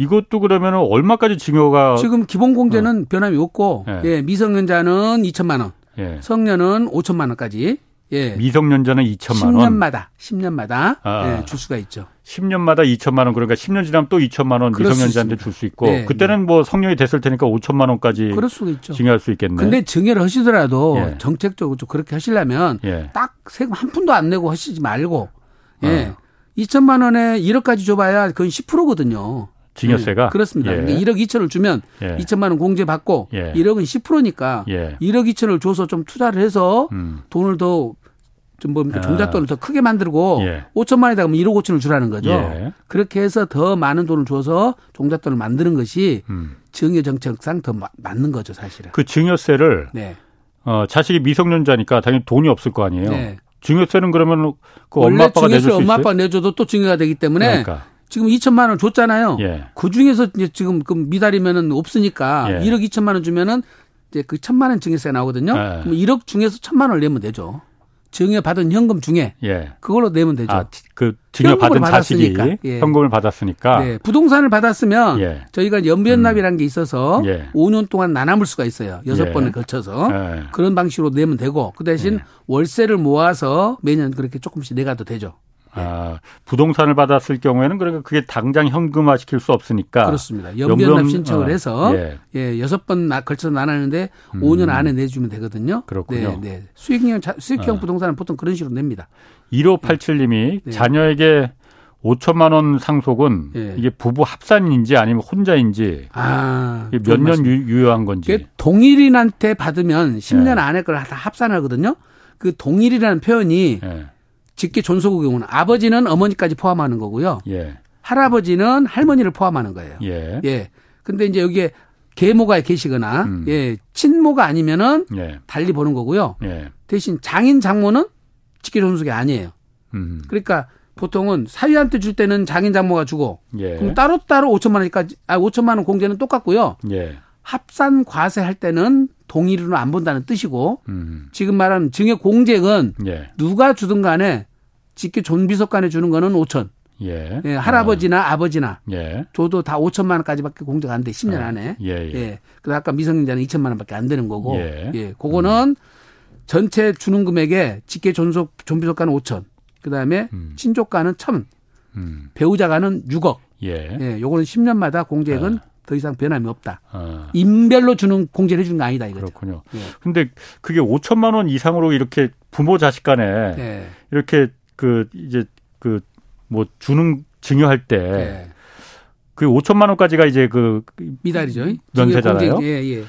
이것도 그러면 얼마까지 징여가 지금 기본 공제는 어. 변함이 없고 예. 예. 미성년자는 2천만 원, 예. 성년은 5천만 원까지. 예. 미성년자는 2천만 원. 10년마다 10년마다 아. 예, 줄 수가 있죠. 10년마다 2천만 원 그러니까 10년 지나면 또 2천만 원 미성년자한테 줄 수 있고 네, 그때는 네. 뭐 성년이 됐을 테니까 5천만 원까지 그럴 수가 있죠. 증여할 수 있겠네. 근데 증여를 하시더라도 예. 정책적으로 좀 그렇게 하시려면 예. 딱 세금 한 푼도 안 내고 하시지 말고 예. 어. 2천만 원에 1억까지 줘봐야 그건 10%거든요. 증여세가 네, 그렇습니다. 예. 1억 2천을 주면 예. 2천만 원 공제 받고 예. 1억은 10%니까 예. 1억 2천을 줘서 좀 투자를 해서 음. 돈을 더 좀 뭡니까 아. 종잣돈을 더 크게 만들고 예. 5천만 원에다가 1억 5천을 주라는 거죠. 예. 그렇게 해서 더 많은 돈을 줘서 종잣돈을 만드는 것이 음. 증여 정책상 더 맞는 거죠, 사실은. 그 증여세를 네. 어, 자식이 미성년자니까 당연히 돈이 없을 거 아니에요. 네. 증여세는 그러면 그 엄마 아빠가 내줄 수 엄마 아빠 내줘도 또 증여가 되기 때문에 그러니까. 지금 2천만 원 줬잖아요. 예. 그 중에서 이제 지금 그 미달이면은 없으니까 예. 1억 2천만 원 주면은 이제 그 천만 원 증여세가 나오거든요. 예. 그럼 1억 중에서 천만 원을 내면 되죠. 증여 받은 현금 중에 예. 그걸로 내면 되죠. 아, 그 증여 받은 자식이 예. 현금을 받았으니까. 네. 부동산을 받았으면 예. 저희가 연변납이라는 음. 게 있어서 예. 5년 동안 나눠물 수가 있어요. 여섯 예. 번에 걸쳐서 예. 그런 방식으로 내면 되고 그 대신 예. 월세를 모아서 매년 그렇게 조금씩 내가도 되죠. 아, 부동산을 받았을 경우에는 그러니까 그게 당장 현금화 시킬 수 없으니까. 그렇습니다. 연변납 신청을 어, 해서 예. 예, 여섯 번 걸쳐서 나눴는데 음. 5년 안에 내주면 되거든요. 그렇군요. 네, 네. 수익형 수익형 어. 부동산은 보통 그런 식으로 냅니다. 1587님이 네. 자녀에게 5천만 원 상속은 예. 이게 부부 합산인지 아니면 혼자인지 아, 몇 년 유효한 건지. 동일인한테 받으면 10년 예. 안에 걸 다 합산하거든요. 그 동일이라는 표현이 예. 직계 존속의 경우는 아버지는 어머니까지 포함하는 거고요. 예. 할아버지는 할머니를 포함하는 거예요. 예. 예. 근데 이제 여기에 계모가 계시거나 음. 예, 친모가 아니면은 예. 달리 보는 거고요. 예. 대신 장인 장모는 직계 존속이 아니에요. 음. 그러니까 보통은 사위한테 줄 때는 장인 장모가 주고 예. 그럼 따로따로 5천만 원까지 아 5천만 원 공제는 똑같고요. 예. 합산 과세 할 때는 동일로 안 본다는 뜻이고 음. 지금 말하는 증여 공제는 예. 누가 주든 간에 직계 존비속 간에 주는 거는 5천. 예. 예 할아버지나 어. 아버지나 예. 줘도 다 5천만 원까지밖에 공제가 안 돼. 10년 어. 안에. 예. 예. 예. 그래서 아까 미성년자는 2천만 원밖에 안 되는 거고. 예. 예. 그거는 음. 전체 주는 금액에 직계 존속 존비속가는 5천. 그다음에 음. 친족가는 1천. 음. 배우자가는 6억. 예. 예. 요거는 10년마다 공제액은 어. 더 이상 변함이 없다. 어. 인별로 주는 공제를 해주는 거 아니다 이거죠. 그렇군요. 예. 근데 그게 5천만 원 이상으로 이렇게 부모 자식 간에 예. 이렇게 그 이제 그 뭐 주는 증여할 때 네. 그 5천만 원까지가 이제 그 미달이죠. 면세잖아요. 예, 예.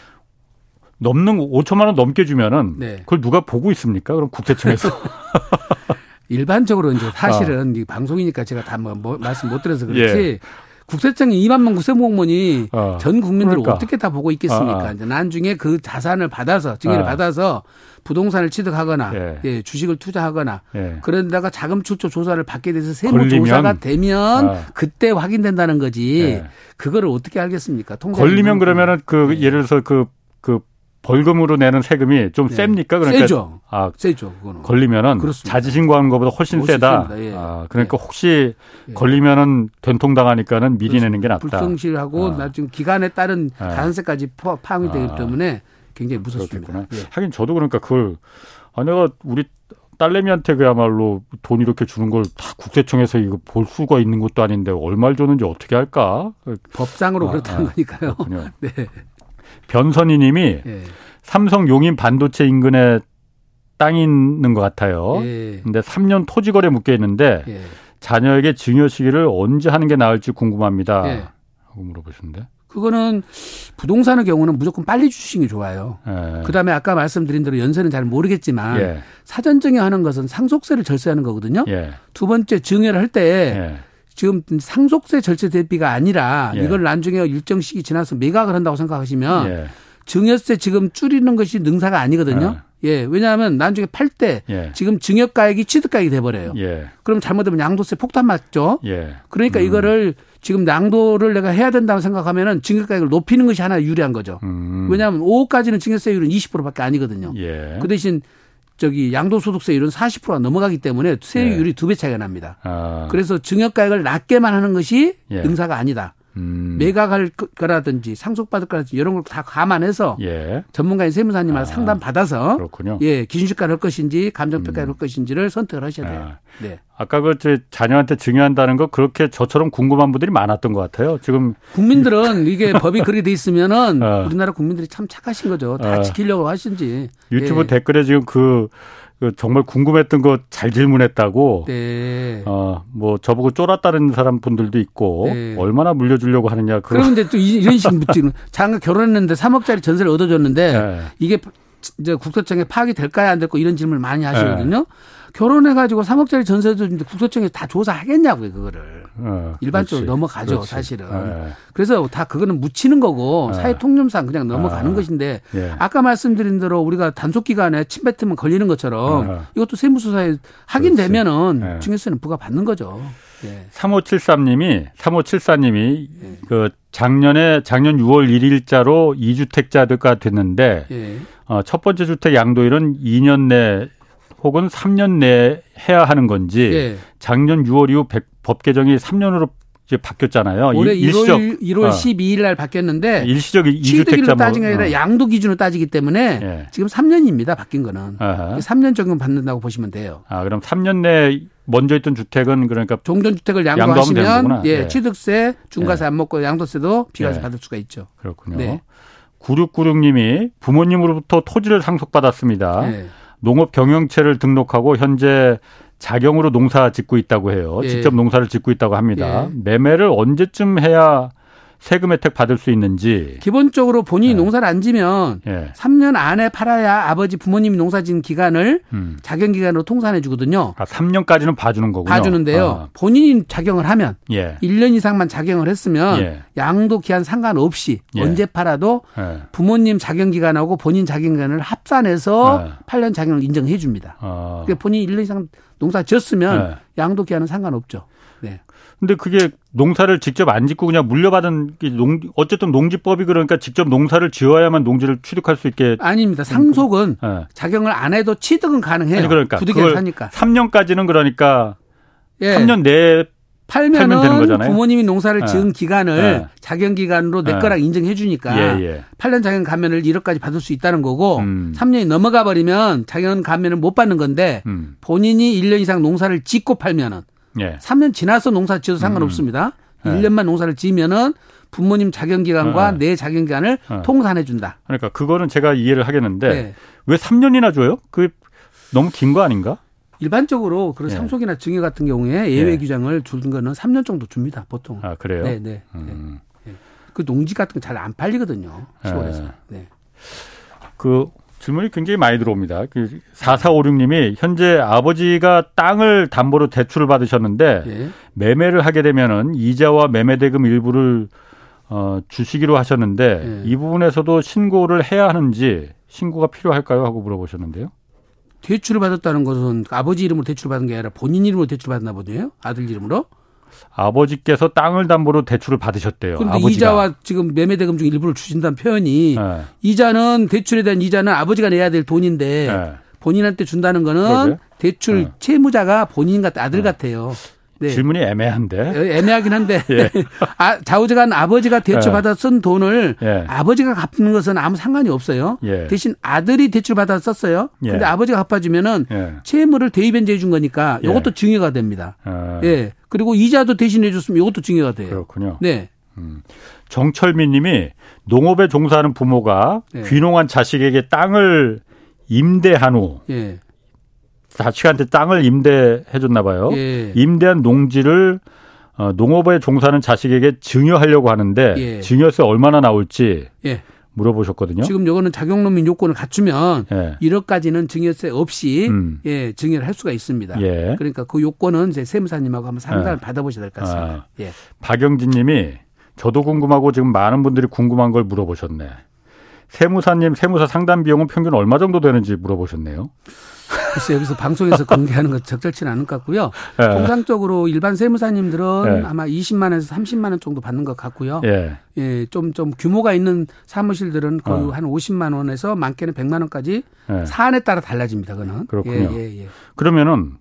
넘는 5천만 원 넘게 주면은 네. 그걸 누가 보고 있습니까? 그럼 국세청에서 <laughs> 일반적으로 이제 사실은 어. 방송이니까 제가 다뭐 뭐 말씀 못 드려서 그렇지 예. 국세청이 2만 명 국세공무원이 어. 전 국민들을 그러니까. 어떻게 다 보고 있겠습니까? 어, 어. 이제 나중에 그 자산을 받아서 증여를 어. 받아서 부동산을 취득하거나 예. 예 주식을 투자하거나 예. 그런다가 자금 출처 조사를 받게 돼서 세무 조사가 되면 어. 그때 확인된다는 거지. 예. 그거를 어떻게 알겠습니까? 걸리면 그러면 은 그 예. 예를 들어서 그그 그 벌금으로 내는 세금이 좀 네. 셉니까? 그러니까 세죠. 아, 세죠. 그거는. 걸리면은 그렇습니다. 자지 신고하는 것보다 훨씬, 훨씬 세다. 예. 아, 그러니까 예. 혹시 예. 걸리면은 된통 당하니까는 미리 그렇습니다. 내는 게 낫다. 불성실하고 아. 나중 기간에 따른 아. 가산세까지 포함이 되기 아. 때문에 굉장히 무섭습니다. 예. 하긴 저도 그러니까 그걸 아 내가 우리 딸내미한테 그야말로 돈 이렇게 주는 걸 다 국세청에서 이거 볼 수가 있는 것도 아닌데 얼마를 줬는지 어떻게 할까? 법상으로 아, 그렇다는 아, 거니까요. 그렇군요. <laughs> 네. 변선희 님이 예. 삼성 용인 반도체 인근에 땅이 있는 것 같아요. 예. 근데 3년 토지 거래 묶여 있는데 예. 자녀에게 증여 시기를 언제 하는 게 나을지 궁금합니다. 예. 하고 물어보시는데. 그거는 부동산의 경우는 무조건 빨리 주시는 게 좋아요. 예. 그다음에 아까 말씀드린 대로 연세는 잘 모르겠지만 예. 사전 증여하는 것은 상속세를 절세하는 거거든요. 예. 두 번째 증여를 할때 예. 지금 상속세 절세 대비가 아니라 예. 이걸 나중에 일정 시기 지나서 매각을 한다고 생각하시면 예. 증여세 지금 줄이는 것이 능사가 아니거든요. 예, 예 왜냐하면 나중에 팔때 예. 지금 증여가액이 취득가액이 돼버려요. 예. 그럼 잘못하면 양도세 폭탄 맞죠. 예. 그러니까 음. 이거를 지금 양도를 내가 해야 된다고 생각하면은 증여가액을 높이는 것이 하나 유리한 거죠. 음. 왜냐하면 5억까지는 증여세율은 20%밖에 아니거든요. 예. 그 대신 저기 양도소득세율은 40%가 넘어가기 때문에 세율이 네. 두배 차이가 납니다. 아. 그래서 증여가액을 낮게만 하는 것이 예. 능사가 아니다. 음. 매각할 거라든지 상속받을 거라든지 이런 걸 다 감안해서 예. 전문가인 세무사님한테 아. 상담 받아서 그렇군요. 예 기준시가를 할 것인지 감정평가를 음. 할 것인지를 선택을 하셔야 돼요. 아. 네. 아까 그 자녀한테 증여한다는 거 그렇게 저처럼 궁금한 분들이 많았던 것 같아요. 지금 국민들은 이게 <laughs> 법이 그렇게 돼 있으면은 어. 우리나라 국민들이 참 착하신 거죠. 다 어. 지키려고 하신지. 유튜브 예. 댓글에 지금 그그 정말 궁금했던 거 잘 질문했다고. 네. 어, 뭐 저보고 쫄았다는 사람 분들도 있고 네. 얼마나 물려주려고 하느냐. 그런데 또 이런 식으로 장가 결혼했는데 3억짜리 전세를 얻어줬는데 네. 이게 이제 국세청에 파악이 될까요 안 될까 이런 질문을 많이 하시거든요. 네. 결혼해가지고 3억짜리 전세도 국세청에 다 조사하겠냐고요, 그거를. 어, 일반적으로 그렇지. 넘어가죠, 그렇지. 사실은. 네. 그래서 다 그거는 묻히는 거고 네. 사회 통념상 그냥 넘어가는 아. 것인데 예. 아까 말씀드린 대로 우리가 단속 기간에 침 뱉으면 걸리는 것처럼 어. 이것도 세무조사에 확인되면은 증여세는 부과받는 거죠. 예. 3573님이 3574님이 예. 그 작년에 작년 6월 1일자로 2주택자가 됐는데 예. 어, 첫 번째 주택 양도일은 2년 내 혹은 3년 내에 해야 하는 건지 예. 작년 6월 이후 법 개정이 3년으로 이제 바뀌었잖아요. 올해 일시적, 1월, 1월 어. 12일 날 바뀌었는데 일시적 2주택자 따진 게 아니라 어. 양도 기준으로 따지기 때문에 예. 지금 3년입니다. 바뀐 거는. 아하. 3년 적용 받는다고 보시면 돼요. 아, 그럼 3년 내 먼저 있던 주택은 그러니까 종전 주택을 양도하시면 예, 예, 취득세, 중과세 예. 안 먹고 양도세도 비과세 예. 받을 수가 있죠. 그렇군요. 네. 9696님이 부모님으로부터 토지를 상속받았습니다. 네. 농업 경영체를 등록하고 현재 자경으로 농사 짓고 있다고 해요. 예. 직접 농사를 짓고 있다고 합니다. 예. 매매를 언제쯤 해야 세금 혜택 받을 수 있는지. 기본적으로 본인이 네. 농사를 안 지면 네. 3년 안에 팔아야 아버지 부모님이 농사 짓는 기간을 음. 자경 기간으로 통산해 주거든요. 아, 3년까지는 봐주는 거군요. 봐주는데요. 아. 본인이 자경을 하면 예. 1년 이상만 자경을 했으면 예. 양도 기한 상관없이 예. 언제 팔아도 예. 부모님 자경 기간하고 본인 자경 기간을 합산해서 8년 예. 자경을 인정해 줍니다. 아. 그러니까 본인이 1년 이상 농사 지었으면 예. 양도 기한은 상관없죠. 네. 근데 그게 농사를 직접 안 짓고 그냥 물려받은 농 어쨌든 농지법이 그러니까 직접 농사를 지어야만 농지를 취득할 수 있게 아닙니다. 상속은 네. 자경을 안 해도 취득은 가능해요. 아니 그러니까 부득이하 사니까 3년까지는 그러니까 예. 3년 내에 팔면은 되는 거잖아요. 부모님이 농사를 예. 지은 기간을 예. 자경 기간으로 내 예. 거랑 인정해 주니까 예, 8년 자경 감면을 1억까지 받을 수 있다는 거고 음. 3년이 넘어가 버리면 자경 감면을 못 받는 건데 음. 본인이 1년 이상 농사를 짓고 팔면은 예. 3년 지나서 농사 지어도 상관없습니다. 음. 1년만 농사를 지으면은 부모님 자경기간과 네. 내 자경기간을 네. 통산해 준다. 그러니까 그거는 제가 이해를 하겠는데 네. 왜 3년이나 줘요? 그 너무 긴 거 아닌가? 일반적으로 그런 예. 상속이나 증여 같은 경우에 예외 예. 규정을 주는 거는 3년 정도 줍니다, 보통. 아, 그래요? 네, 네. 음. 네. 그 농지 같은 거 잘 안 팔리거든요, 시골에서. 네. 그 질문이 굉장히 많이 들어옵니다. 그 4456님이 현재 아버지가 땅을 담보로 대출을 받으셨는데 예. 매매를 하게 되면은 이자와 매매 대금 일부를 어, 주시기로 하셨는데 예. 이 부분에서도 신고를 해야 하는지 신고가 필요할까요? 하고 물어보셨는데요. 대출을 받았다는 것은 아버지 이름으로 대출을 받은 게 아니라 본인 이름으로 대출을 받나 보네요. 아들 이름으로. 아버지께서 땅을 담보로 대출을 받으셨대요. 그런데 아버지가. 이자와 지금 매매대금 중 일부를 주신다는 표현이 네. 이자는 대출에 대한 이자는 아버지가 내야 될 돈인데 네. 본인한테 준다는 거는 그러게? 대출 네. 채무자가 본인 같 아들 네. 같아요. 네. 질문이 애매한데. 애매하긴 한데. <laughs> 예. <laughs> 아, 좌우지간 아버지가 대출받아 쓴 돈을 예. 아버지가 갚는 것은 아무 상관이 없어요. 예. 대신 아들이 대출받아 썼어요. 예. 근데 아버지가 갚아주면은 예. 채무를 대입변제해 준 거니까 이것도 예. 증여가 됩니다. 아. 예. 그리고 이자도 대신해 줬으면 이것도 증여가 돼요. 그렇군요. 네. 음. 정철민 님이 농업에 종사하는 부모가 네. 귀농한 자식에게 땅을 임대한 후 예. 자식한테 땅을 임대해 줬나 봐요. 예. 임대한 농지를 어, 농업에 종사하는 자식에게 증여하려고 하는데 예. 증여세 얼마나 나올지 예. 물어보셨거든요. 지금 요거는 작용농민 요건을 갖추면 예. 1억까지는 증여세 없이 음. 예, 증여를 할 수가 있습니다. 예. 그러니까 그 요건은 이제 세무사님하고 한번 상담을 예. 받아보셔야 될 것 같습니다. 아. 예. 박영진 님이 저도 궁금하고 지금 많은 분들이 궁금한 걸 물어보셨네. 세무사님 세무사 상담 비용은 평균 얼마 정도 되는지 물어보셨네요. <laughs> 글쎄 여기서 방송에서 공개하는 것 적절치는 않을 것 같고요. 예. 통상적으로 일반 세무사님들은 예. 아마 20만 에서 30만 원 정도 받는 것 같고요. 예. 예, 좀, 좀 규모가 있는 사무실들은 거의 어. 한 50만 원에서 많게는 100만 원까지 예. 사안에 따라 달라집니다. 그는 그렇군요. 예, 예, 예. 그러면은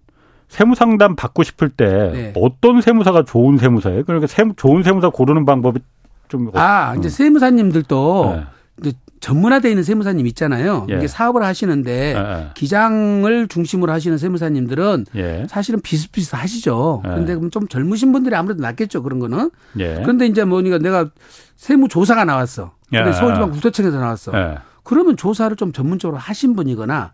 세무 상담 받고 싶을 때 네. 어떤 세무사가 좋은 세무사예요? 그러니까 세무, 좋은 세무사 고르는 방법이 좀 아, 이제 음. 세무사님들도 네. 이제 전문화되어 있는 세무사님 있잖아요. 예. 이게 사업을 하시는데 예, 예. 기장을 중심으로 하시는 세무사님들은 예. 사실은 비슷비슷하시죠. 예. 그런데 그럼 좀 젊으신 분들이 아무래도 낫겠죠. 그런 거는. 예. 그런데 이제 뭐니까 내가 세무조사가 나왔어. 근데 서울지방국세청에서 나왔어. 그러면 조사를 좀 전문적으로 하신 분이거나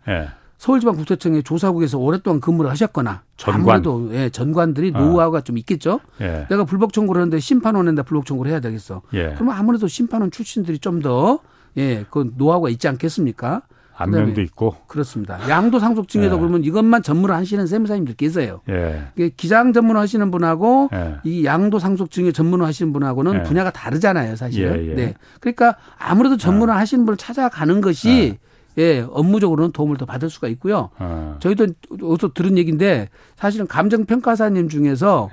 서울지방국세청의 조사국에서 오랫동안 근무를 하셨거나 전관. 아무래도 예, 전관들이 어. 노하우가 좀 있겠죠. 예. 내가 불법 청구를 하는데 심판원에다 불법 청구를 해야 되겠어. 예. 그러면 아무래도 심판원 출신들이 좀더 예, 그 노하우가 있지 않겠습니까? 안면도 있고. 그렇습니다. 양도 상속증에도 예. 그러면 이것만 전문을 하시는 세무사님들 계세요. 예. 기장 전문을 하시는 분하고 예. 이 양도 상속증에 전문을 하시는 분하고는 예. 분야가 다르잖아요, 사실은. 예, 예. 네. 그러니까 아무래도 전문을 아. 하시는 분을 찾아가는 것이 예, 업무적으로는 도움을 더 받을 수가 있고요. 아. 저희도 어디서 들은 얘기인데 사실은 감정평가사님 중에서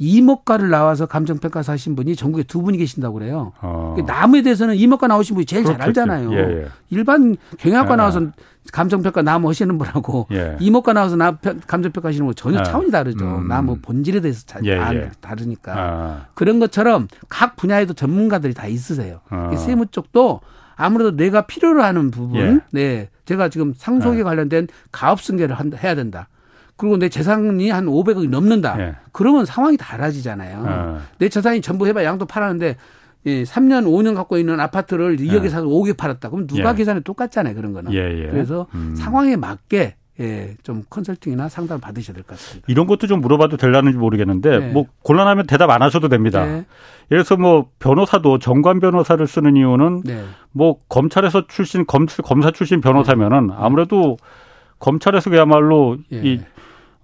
이목과를 나와서 감정평가사 하신 분이 전국에 두 분이 계신다고 그래요. 어. 나무에 대해서는 이목과 나오신 분이 제일 그렇겠죠. 잘 알잖아요. 예, 예. 일반 경영학과 예. 나와서 감정평가 나무 하시는 분하고 예. 이목과 나와서 나 감정평가 하시는 분 전혀 아. 차원이 다르죠. 음. 나무 본질에 대해서 잘 예, 예. 다르니까. 아. 그런 것처럼 각 분야에도 전문가들이 다 있으세요. 아. 세무 쪽도 아무래도 내가 필요로 하는 부분, 예. 네. 제가 지금 상속에 관련된 가업 승계를 해야 된다. 그리고 내 재산이 한 500억이 넘는다. 예. 그러면 상황이 달라지잖아요. 어. 내 재산이 전부 해봐 양도 팔았는데 예, 3년, 5년 갖고 있는 아파트를 2억에 예. 사서 5억에 팔았다. 그럼 누가 예. 계산해 똑같잖아요. 그런 거는. 예, 예. 그래서 음. 상황에 맞게 예, 좀 컨설팅이나 상담을 받으셔야 될 것 같습니다. 이런 것도 좀 물어봐도 될라는지 모르겠는데 네. 뭐 곤란하면 대답 안 하셔도 됩니다. 네. 예를 들어서 뭐 변호사도 정관 변호사를 쓰는 이유는 네. 뭐 검찰에서 출신 검, 검사 출신 변호사면은 네. 아무래도 검찰에서 그야말로 예. 이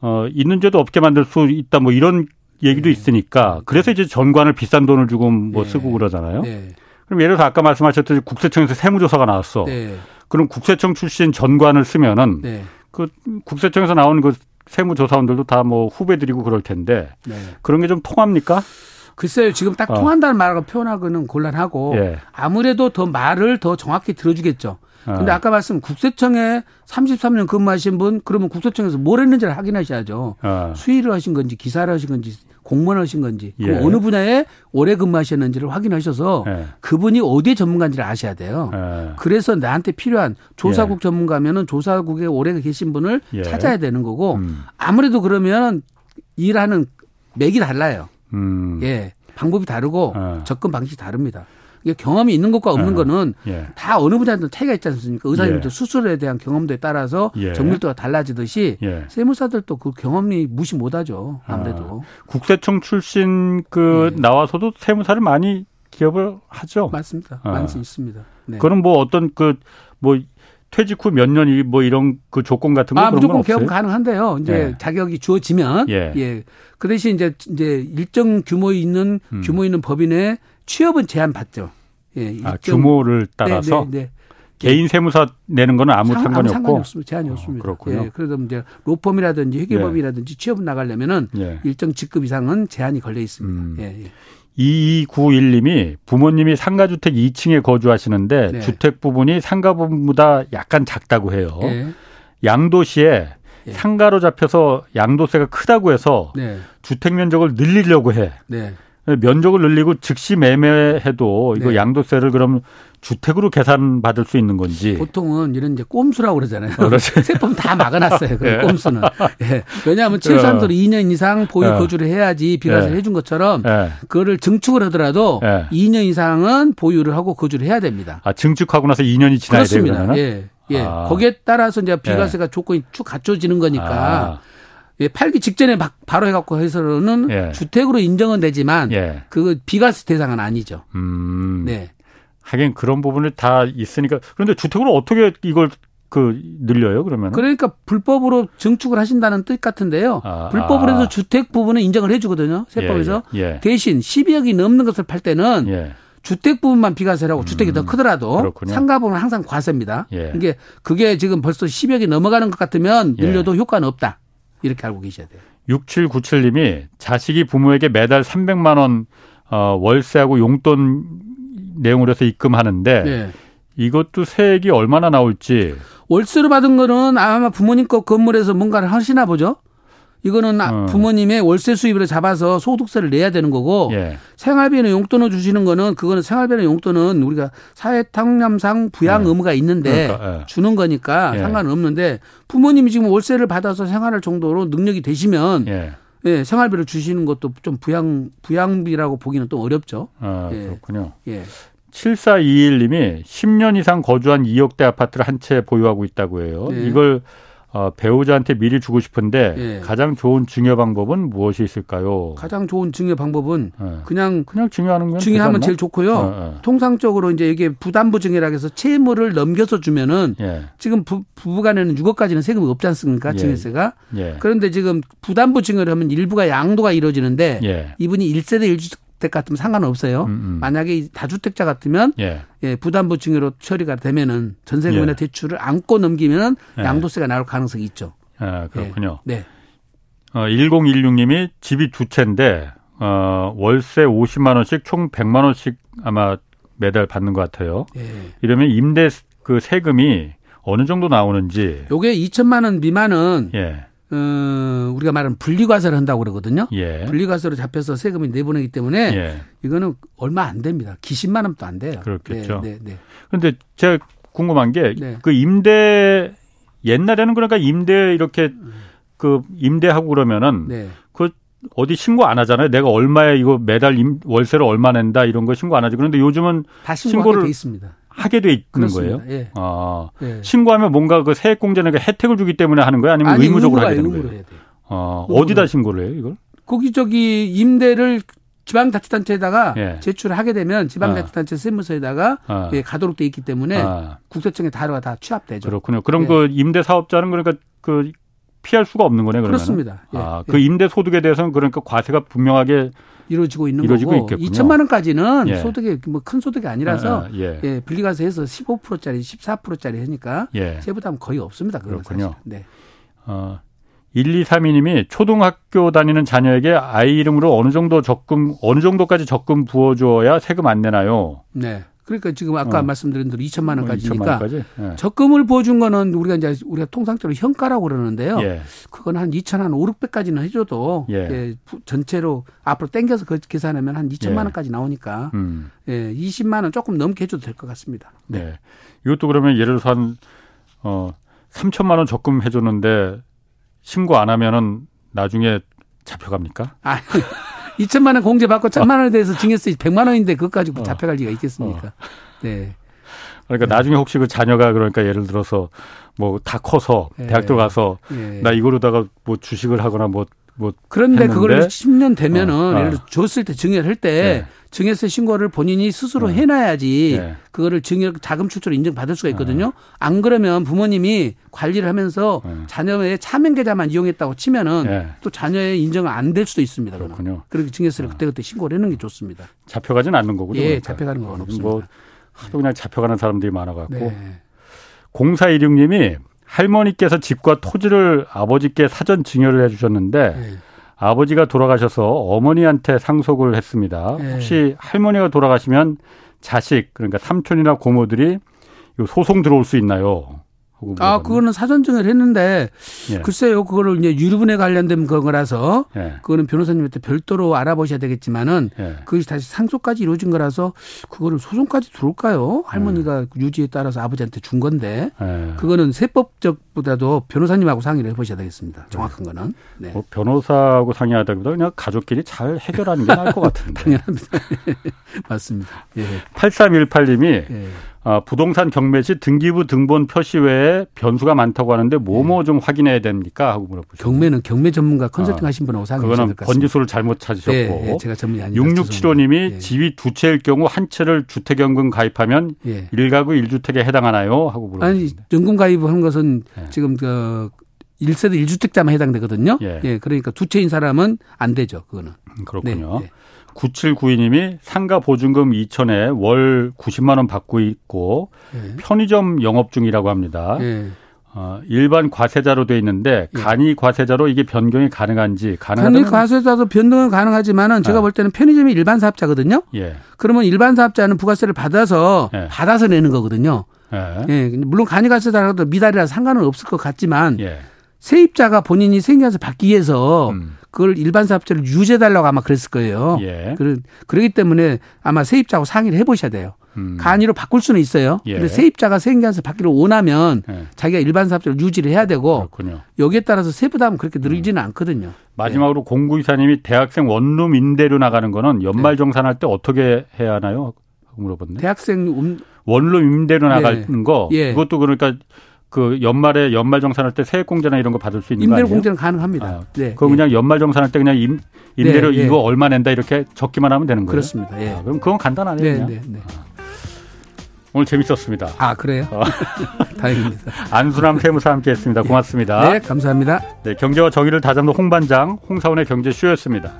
어, 있는 죄도 없게 만들 수 있다 뭐 이런 얘기도 네. 있으니까 그래서 이제 전관을 비싼 돈을 주고 뭐 네. 쓰고 그러잖아요. 네. 그럼 예를 들어 아까 말씀하셨듯이 국세청에서 세무조사가 나왔어. 네. 그럼 국세청 출신 전관을 쓰면은 네. 그 국세청에서 나온 그 세무조사원들도 다 뭐 후배들이고 그럴 텐데 네. 그런 게 좀 통합니까? 글쎄요, 지금 딱 어. 통한다는 말을 표현하고는 곤란하고 예. 아무래도 더 말을 더 정확히 들어주겠죠. 근데 어. 아까 말씀 국세청에 33년 근무하신 분 그러면 국세청에서 뭘 했는지를 확인하셔야죠. 어. 수의를 하신 건지 기사를 하신 건지 공무원 하신 건지 예. 어느 분야에 오래 근무하셨는지를 확인하셔서 예. 그분이 어디에 전문가인지를 아셔야 돼요. 예. 그래서 나한테 필요한 조사국 예. 전문가면은 조사국에 오래 계신 분을 예. 찾아야 되는 거고 음. 아무래도 그러면 일하는 맥이 달라요. 음. 예. 방법이 다르고 어. 접근 방식이 다릅니다. 경험이 있는 것과 없는 어. 거는 예. 다 어느 분야든 차이가 있지 않습니까? 의사님들 예. 수술에 대한 경험도에 따라서 예. 정밀도가 달라지듯이 예. 세무사들도 그 경험이 무시 못하죠. 아무래도 아. 국세청 출신 그 예. 나와서도 세무사를 많이 기업을 하죠. 맞습니다. 아. 많이 있습니다. 네. 그럼 뭐 어떤 그뭐 퇴직 후 몇 년이 뭐 이런 그 조건 같은 거 아, 그런 무조건 개업 가능한데요. 이제 예. 자격이 주어지면 예. 예. 그 대신 이제 이제 일정 규모 있는 음. 규모 있는 법인에 취업은 제한 받죠. 예, 아, 규모를 따라서 네, 네, 네. 개인 세무사 내는 거는 아무 상, 상관이 없고 없습니다. 제한이 어, 없습니다. 그렇군요. 예, 그래서 이제 로펌이라든지 회계법이라든지 예. 취업을 나가려면은 예. 일정 직급 이상은 제한이 걸려 있습니다. 음. 예, 예. 2291님이 부모님이 상가주택 2층에 거주하시는데 네. 주택 부분이 상가 부분보다 약간 작다고 해요. 예. 양도시에 예. 상가로 잡혀서 양도세가 크다고 해서 네. 주택 면적을 늘리려고 해. 네. 면적을 늘리고 즉시 매매해도 이거 네. 양도세를 그럼 주택으로 계산받을 수 있는 건지. 보통은 이런 이제 꼼수라고 그러잖아요. 그렇죠. <laughs> 세법 다 막아놨어요. 그 네. <laughs> 꼼수는. 예. 왜냐하면 최소한도로 2년 이상 보유 네. 거주를 해야지 비과세 네. 해준 것처럼 네. 그거를 증축을 하더라도 네. 2년 이상은 보유를 하고 거주를 해야 됩니다. 아 증축하고 나서 2년이 지나야 그렇습니다. 돼요. 예. 예. 아. 거기에 따라서 이제 비과세가 조건이 쭉 갖춰지는 거니까. 아. 예, 팔기 직전에 막 바로 해갖고 해서는 예. 주택으로 인정은 되지만 예. 그 비과세 대상은 아니죠. 음. 네. 하긴 그런 부분을 다 있으니까 그런데 주택으로 어떻게 이걸 그 늘려요 그러면? 그러니까 불법으로 증축을 하신다는 뜻 같은데요. 아, 불법으로 해서 아. 주택 부분은 인정을 해주거든요 세법에서 예, 예, 예. 대신 12억이 넘는 것을 팔 때는 예. 주택 부분만 비과세라고 음, 주택이 더 크더라도 그렇군요. 상가 부분은 항상 과세입니다. 예. 이게 그게 지금 벌써 10억이 넘어가는 것 같으면 늘려도 효과는 없다. 이렇게 알고 계셔야 돼요. 6797님이 자식이 부모에게 매달 300만 원 어, 월세하고 용돈 내용으로 해서 입금하는데 네. 이것도 세액이 얼마나 나올지 월세로 받은 거는 아마 부모님 거 건물에서 뭔가를 하시나 보죠. 이거는 어. 부모님의 월세 수입으로 잡아서 소득세를 내야 되는 거고 예. 생활비는 용돈을 주시는 거는 그거는 생활비는 용돈은 우리가 사회탕념상 부양 예. 의무가 있는데 그러니까, 예. 주는 거니까 예. 상관은 없는데 부모님이 지금 월세를 받아서 생활할 정도로 능력이 되시면 예. 예, 생활비를 주시는 것도 좀 부양 부양비라고 보기는 또 어렵죠. 아, 그렇군요. 예. 7421님이 10년 이상 거주한 2억대 아파트를 한 채 보유하고 있다고 해요. 네. 이걸 어, 배우자한테 미리 주고 싶은데 예. 가장 좋은 증여 방법은 무엇이 있을까요? 가장 좋은 증여 방법은 예. 그냥 그냥 증여하는 건 증여하면 제일 좋고요. 어, 어. 통상적으로 이제 이게 부담부 증여라 해서 채무를 넘겨서 주면은 예. 지금 부, 부부간에는 6억까지는 세금이 없지 않습니까? 예. 증여세가. 예. 그런데 지금 부담부 증여를 하면 일부가 양도가 이루어지는데 예. 이분이 1세대 1 주택 같으면 상관없어요. 음, 음. 만약에 다주택자 같으면 예. 예, 부담부 증여로 처리가 되면은 전세금이나 예. 대출을 안고 넘기면은 예. 양도세가 나올 가능성이 있죠. 아, 그렇군요. 네. 어, 1016님이 집이 두 채인데 어, 월세 50만 원씩 총 100만 원씩 아마 매달 받는 것 같아요. 예. 이러면 임대 그 세금이 어느 정도 나오는지. 요게 2천만 원 미만은 예. 어, 우리가 말하는 분리과세를 한다고 그러거든요. 예. 분리과세로 잡혀서 세금이 내보내기 때문에 예. 이거는 얼마 안 됩니다. 기십만 원도 안 돼요. 그렇겠죠. 네, 네, 네. 그런데 제가 궁금한 게그 네. 임대 옛날에는 그러니까 임대 이렇게 그 임대하고 그러면은 네. 그 어디 신고 안 하잖아요. 내가 얼마에 이거 매달 임, 월세를 얼마 낸다 이런 거 신고 안 하지. 그런데 요즘은 다 신고를 돼 있습니다. 하게 돼 있는 그렇습니다. 거예요. 예. 아, 예. 신고하면 뭔가 그 세액공제는 혜택을 주기 때문에 하는 거예요, 아니면 아니, 의무적으로 하게 되는 거예요? 어, 어디다 신고를 해요, 이걸? 거기 저기 임대를 지방자치단체에다가 예. 제출을 하게 되면 지방자치단체 아. 세무서에다가 아. 예, 가도록 돼 있기 때문에 아. 국세청에 다루가 다 취합되죠. 그렇군요. 그럼 예. 그 임대 사업자는 그러니까 그 피할 수가 없는 거네 그러면. 그렇습니다. 예. 아, 그 임대 소득에 대해서는 그러니까 과세가 분명하게 이루어지고 있는 이루어지고 거고 있겠군요. 2천만 원까지는 예. 소득이 뭐 큰 소득이 아니라서 아, 예. 예, 분리과세에서 15%짜리 14%짜리 하니까 예. 세부담 거의 없습니다. 그렇군요. 사실. 네. 어, 1232님이 초등학교 다니는 자녀에게 아이 이름으로 어느 정도 적금 어느 정도까지 적금 부어줘야 세금 안 내나요? 네. 그러니까 지금 아까 어. 말씀드린 대로 2천만 원까지니까 어, 예. 적금을 보여준 거는 우리가 이제 우리가 통상적으로 현가라고 그러는데요. 예. 그건 한 2천 한 5, 600까지는 해줘도 예. 예. 전체로 앞으로 땡겨서 그 계산하면 한 2천만 예. 원까지 나오니까 음. 예, 20만 원 조금 넘게 해줘도 될 것 같습니다. 네. 네. 이것도 그러면 예를 들어서 한 어, 3천만 원 적금 해줬는데 신고 안 하면은 나중에 잡혀갑니까? 아, 2천만 원 공제 받고 천만 원에 대해서 증여세 100만 원인데 그것 가지고 어. 잡혀갈 리가 있겠습니까? 어. 네. 그러니까 네. 나중에 혹시 그 자녀가 그러니까 예를 들어서 뭐 다 커서 네. 대학 들어가서 네. 나 이거로다가 뭐 주식을 하거나 뭐 뭐 그런데 그걸 10년 되면은 어, 어. 예를 들어 줬을 때 증여를 할때 네. 증여세 신고를 본인이 스스로 네. 해놔야지 네. 그거를 증여 자금 출처로 인정받을 수가 있거든요. 네. 안 그러면 부모님이 관리를 하면서 네. 자녀의 차명 계좌만 이용했다고 치면은 네. 또 자녀의 인정은 안될 수도 있습니다. 그렇군요. 그렇게 증여세를 그때그때 신고를 해놓는 게 좋습니다. 잡혀가진 않는 거군요. 예, 그러니까. 잡혀가는 건 없습니다. 뭐 하도 그냥 잡혀가는 사람들이 많아갖고 공사일육님이 할머니께서 집과 토지를 아버지께 사전 증여를 해주셨는데 네. 아버지가 돌아가셔서 어머니한테 상속을 했습니다. 네. 혹시 할머니가 돌아가시면 자식 그러니까 삼촌이나 고모들이 소송 들어올 수 있나요? 아, 그거는 사전증을 했는데 예. 글쎄요, 그거를 이제 유류분에 관련된 거라서 예. 그거는 변호사님한테 별도로 알아보셔야 되겠지만은 예. 그것이 다시 상속까지 이루어진 거라서 그거를 소송까지 들어올까요? 할머니가 예. 유지에 따라서 아버지한테 준 건데 예. 그거는 세법적보다도 변호사님하고 상의를 해보셔야 되겠습니다. 정확한 거는. 네. 뭐 변호사하고 상의하다기보다 그냥 가족끼리 잘 해결하는 게 나을 것 <laughs> 같은데. 당연합니다. <laughs> 맞습니다. 예. 8318님이 어, 부동산 경매 시 등기부 등본 표시 외에 변수가 많다고 하는데 뭐뭐 네. 좀 확인해야 됩니까? 하고 물어보셨어요. 경매는 경매 전문가 컨설팅 어, 하신 분하고 상의하셔야 될것 같습니다. 번지수를 잘못 찾으셨고. 네, 네, 제가 전문이 아니라 6675님이 네. 지위 두 채일 경우 한 채를 주택연금 가입하면 네. 1가구 1주택에 해당하나요? 하고 물어보셨습니다. 아니, 연금 가입한 것은 네. 지금 그 1세대 1주택자만 해당되거든요. 예. 예. 그러니까 두 채인 사람은 안 되죠. 그거는. 음, 그렇군요. 네, 네. 9792님이 상가 보증금 2천에 월 90만 원 받고 있고 네. 편의점 영업 중이라고 합니다. 네. 어, 일반 과세자로 돼 있는데 예. 간이 과세자로 이게 변경이 가능한지 가능하다면 간이 과세자도 변동은 가능하지만은 제가 네. 볼 때는 편의점이 일반 사업자거든요. 예. 그러면 일반 사업자는 부가세를 받아서 예. 받아서 내는 거거든요. 예. 예. 물론 간이 과세자라도 미달이라 상관은 없을 것 같지만 예. 세입자가 본인이 생계에서 받기 위해서 음. 그걸 일반 사업자를 유지해달라고 아마 그랬을 거예요. 예. 그러, 그러기 때문에 아마 세입자하고 상의를 해보셔야 돼요. 음. 간이로 바꿀 수는 있어요. 예. 근데 세입자가 생계에서 받기를 원하면 예. 자기가 일반 사업자를 유지를 해야 되고 그렇군요. 여기에 따라서 세부담은 그렇게 늘지는 음. 않거든요. 마지막으로 예. 공구이사님이 대학생 원룸 임대료 나가는 거는 연말 정산할 때 어떻게 해야 하나요? 물어봤네. 대학생 음... 원룸 임대료 나가는 거 예. 그것도 그러니까 그 연말에 연말 정산할 때 세액 공제나 이런 거 받을 수 있는 임대료? 공제는 가능합니다. 아, 네. 그거 그냥 연말 정산할 때 그냥 임, 임대료 네, 이거 얼마 낸다 이렇게 적기만 하면 되는 거예요. 그렇습니다. 예. 아, 그럼 그건 간단하네요. 네, 네, 네. 아. 오늘 재밌었습니다. 아 그래요? 어. <laughs> 다행입니다. 안수남 세무사 함께했습니다. 고맙습니다. 네, 감사합니다. 네, 경제와 정의를 다잡는 홍반장 홍사원의 경제쇼였습니다.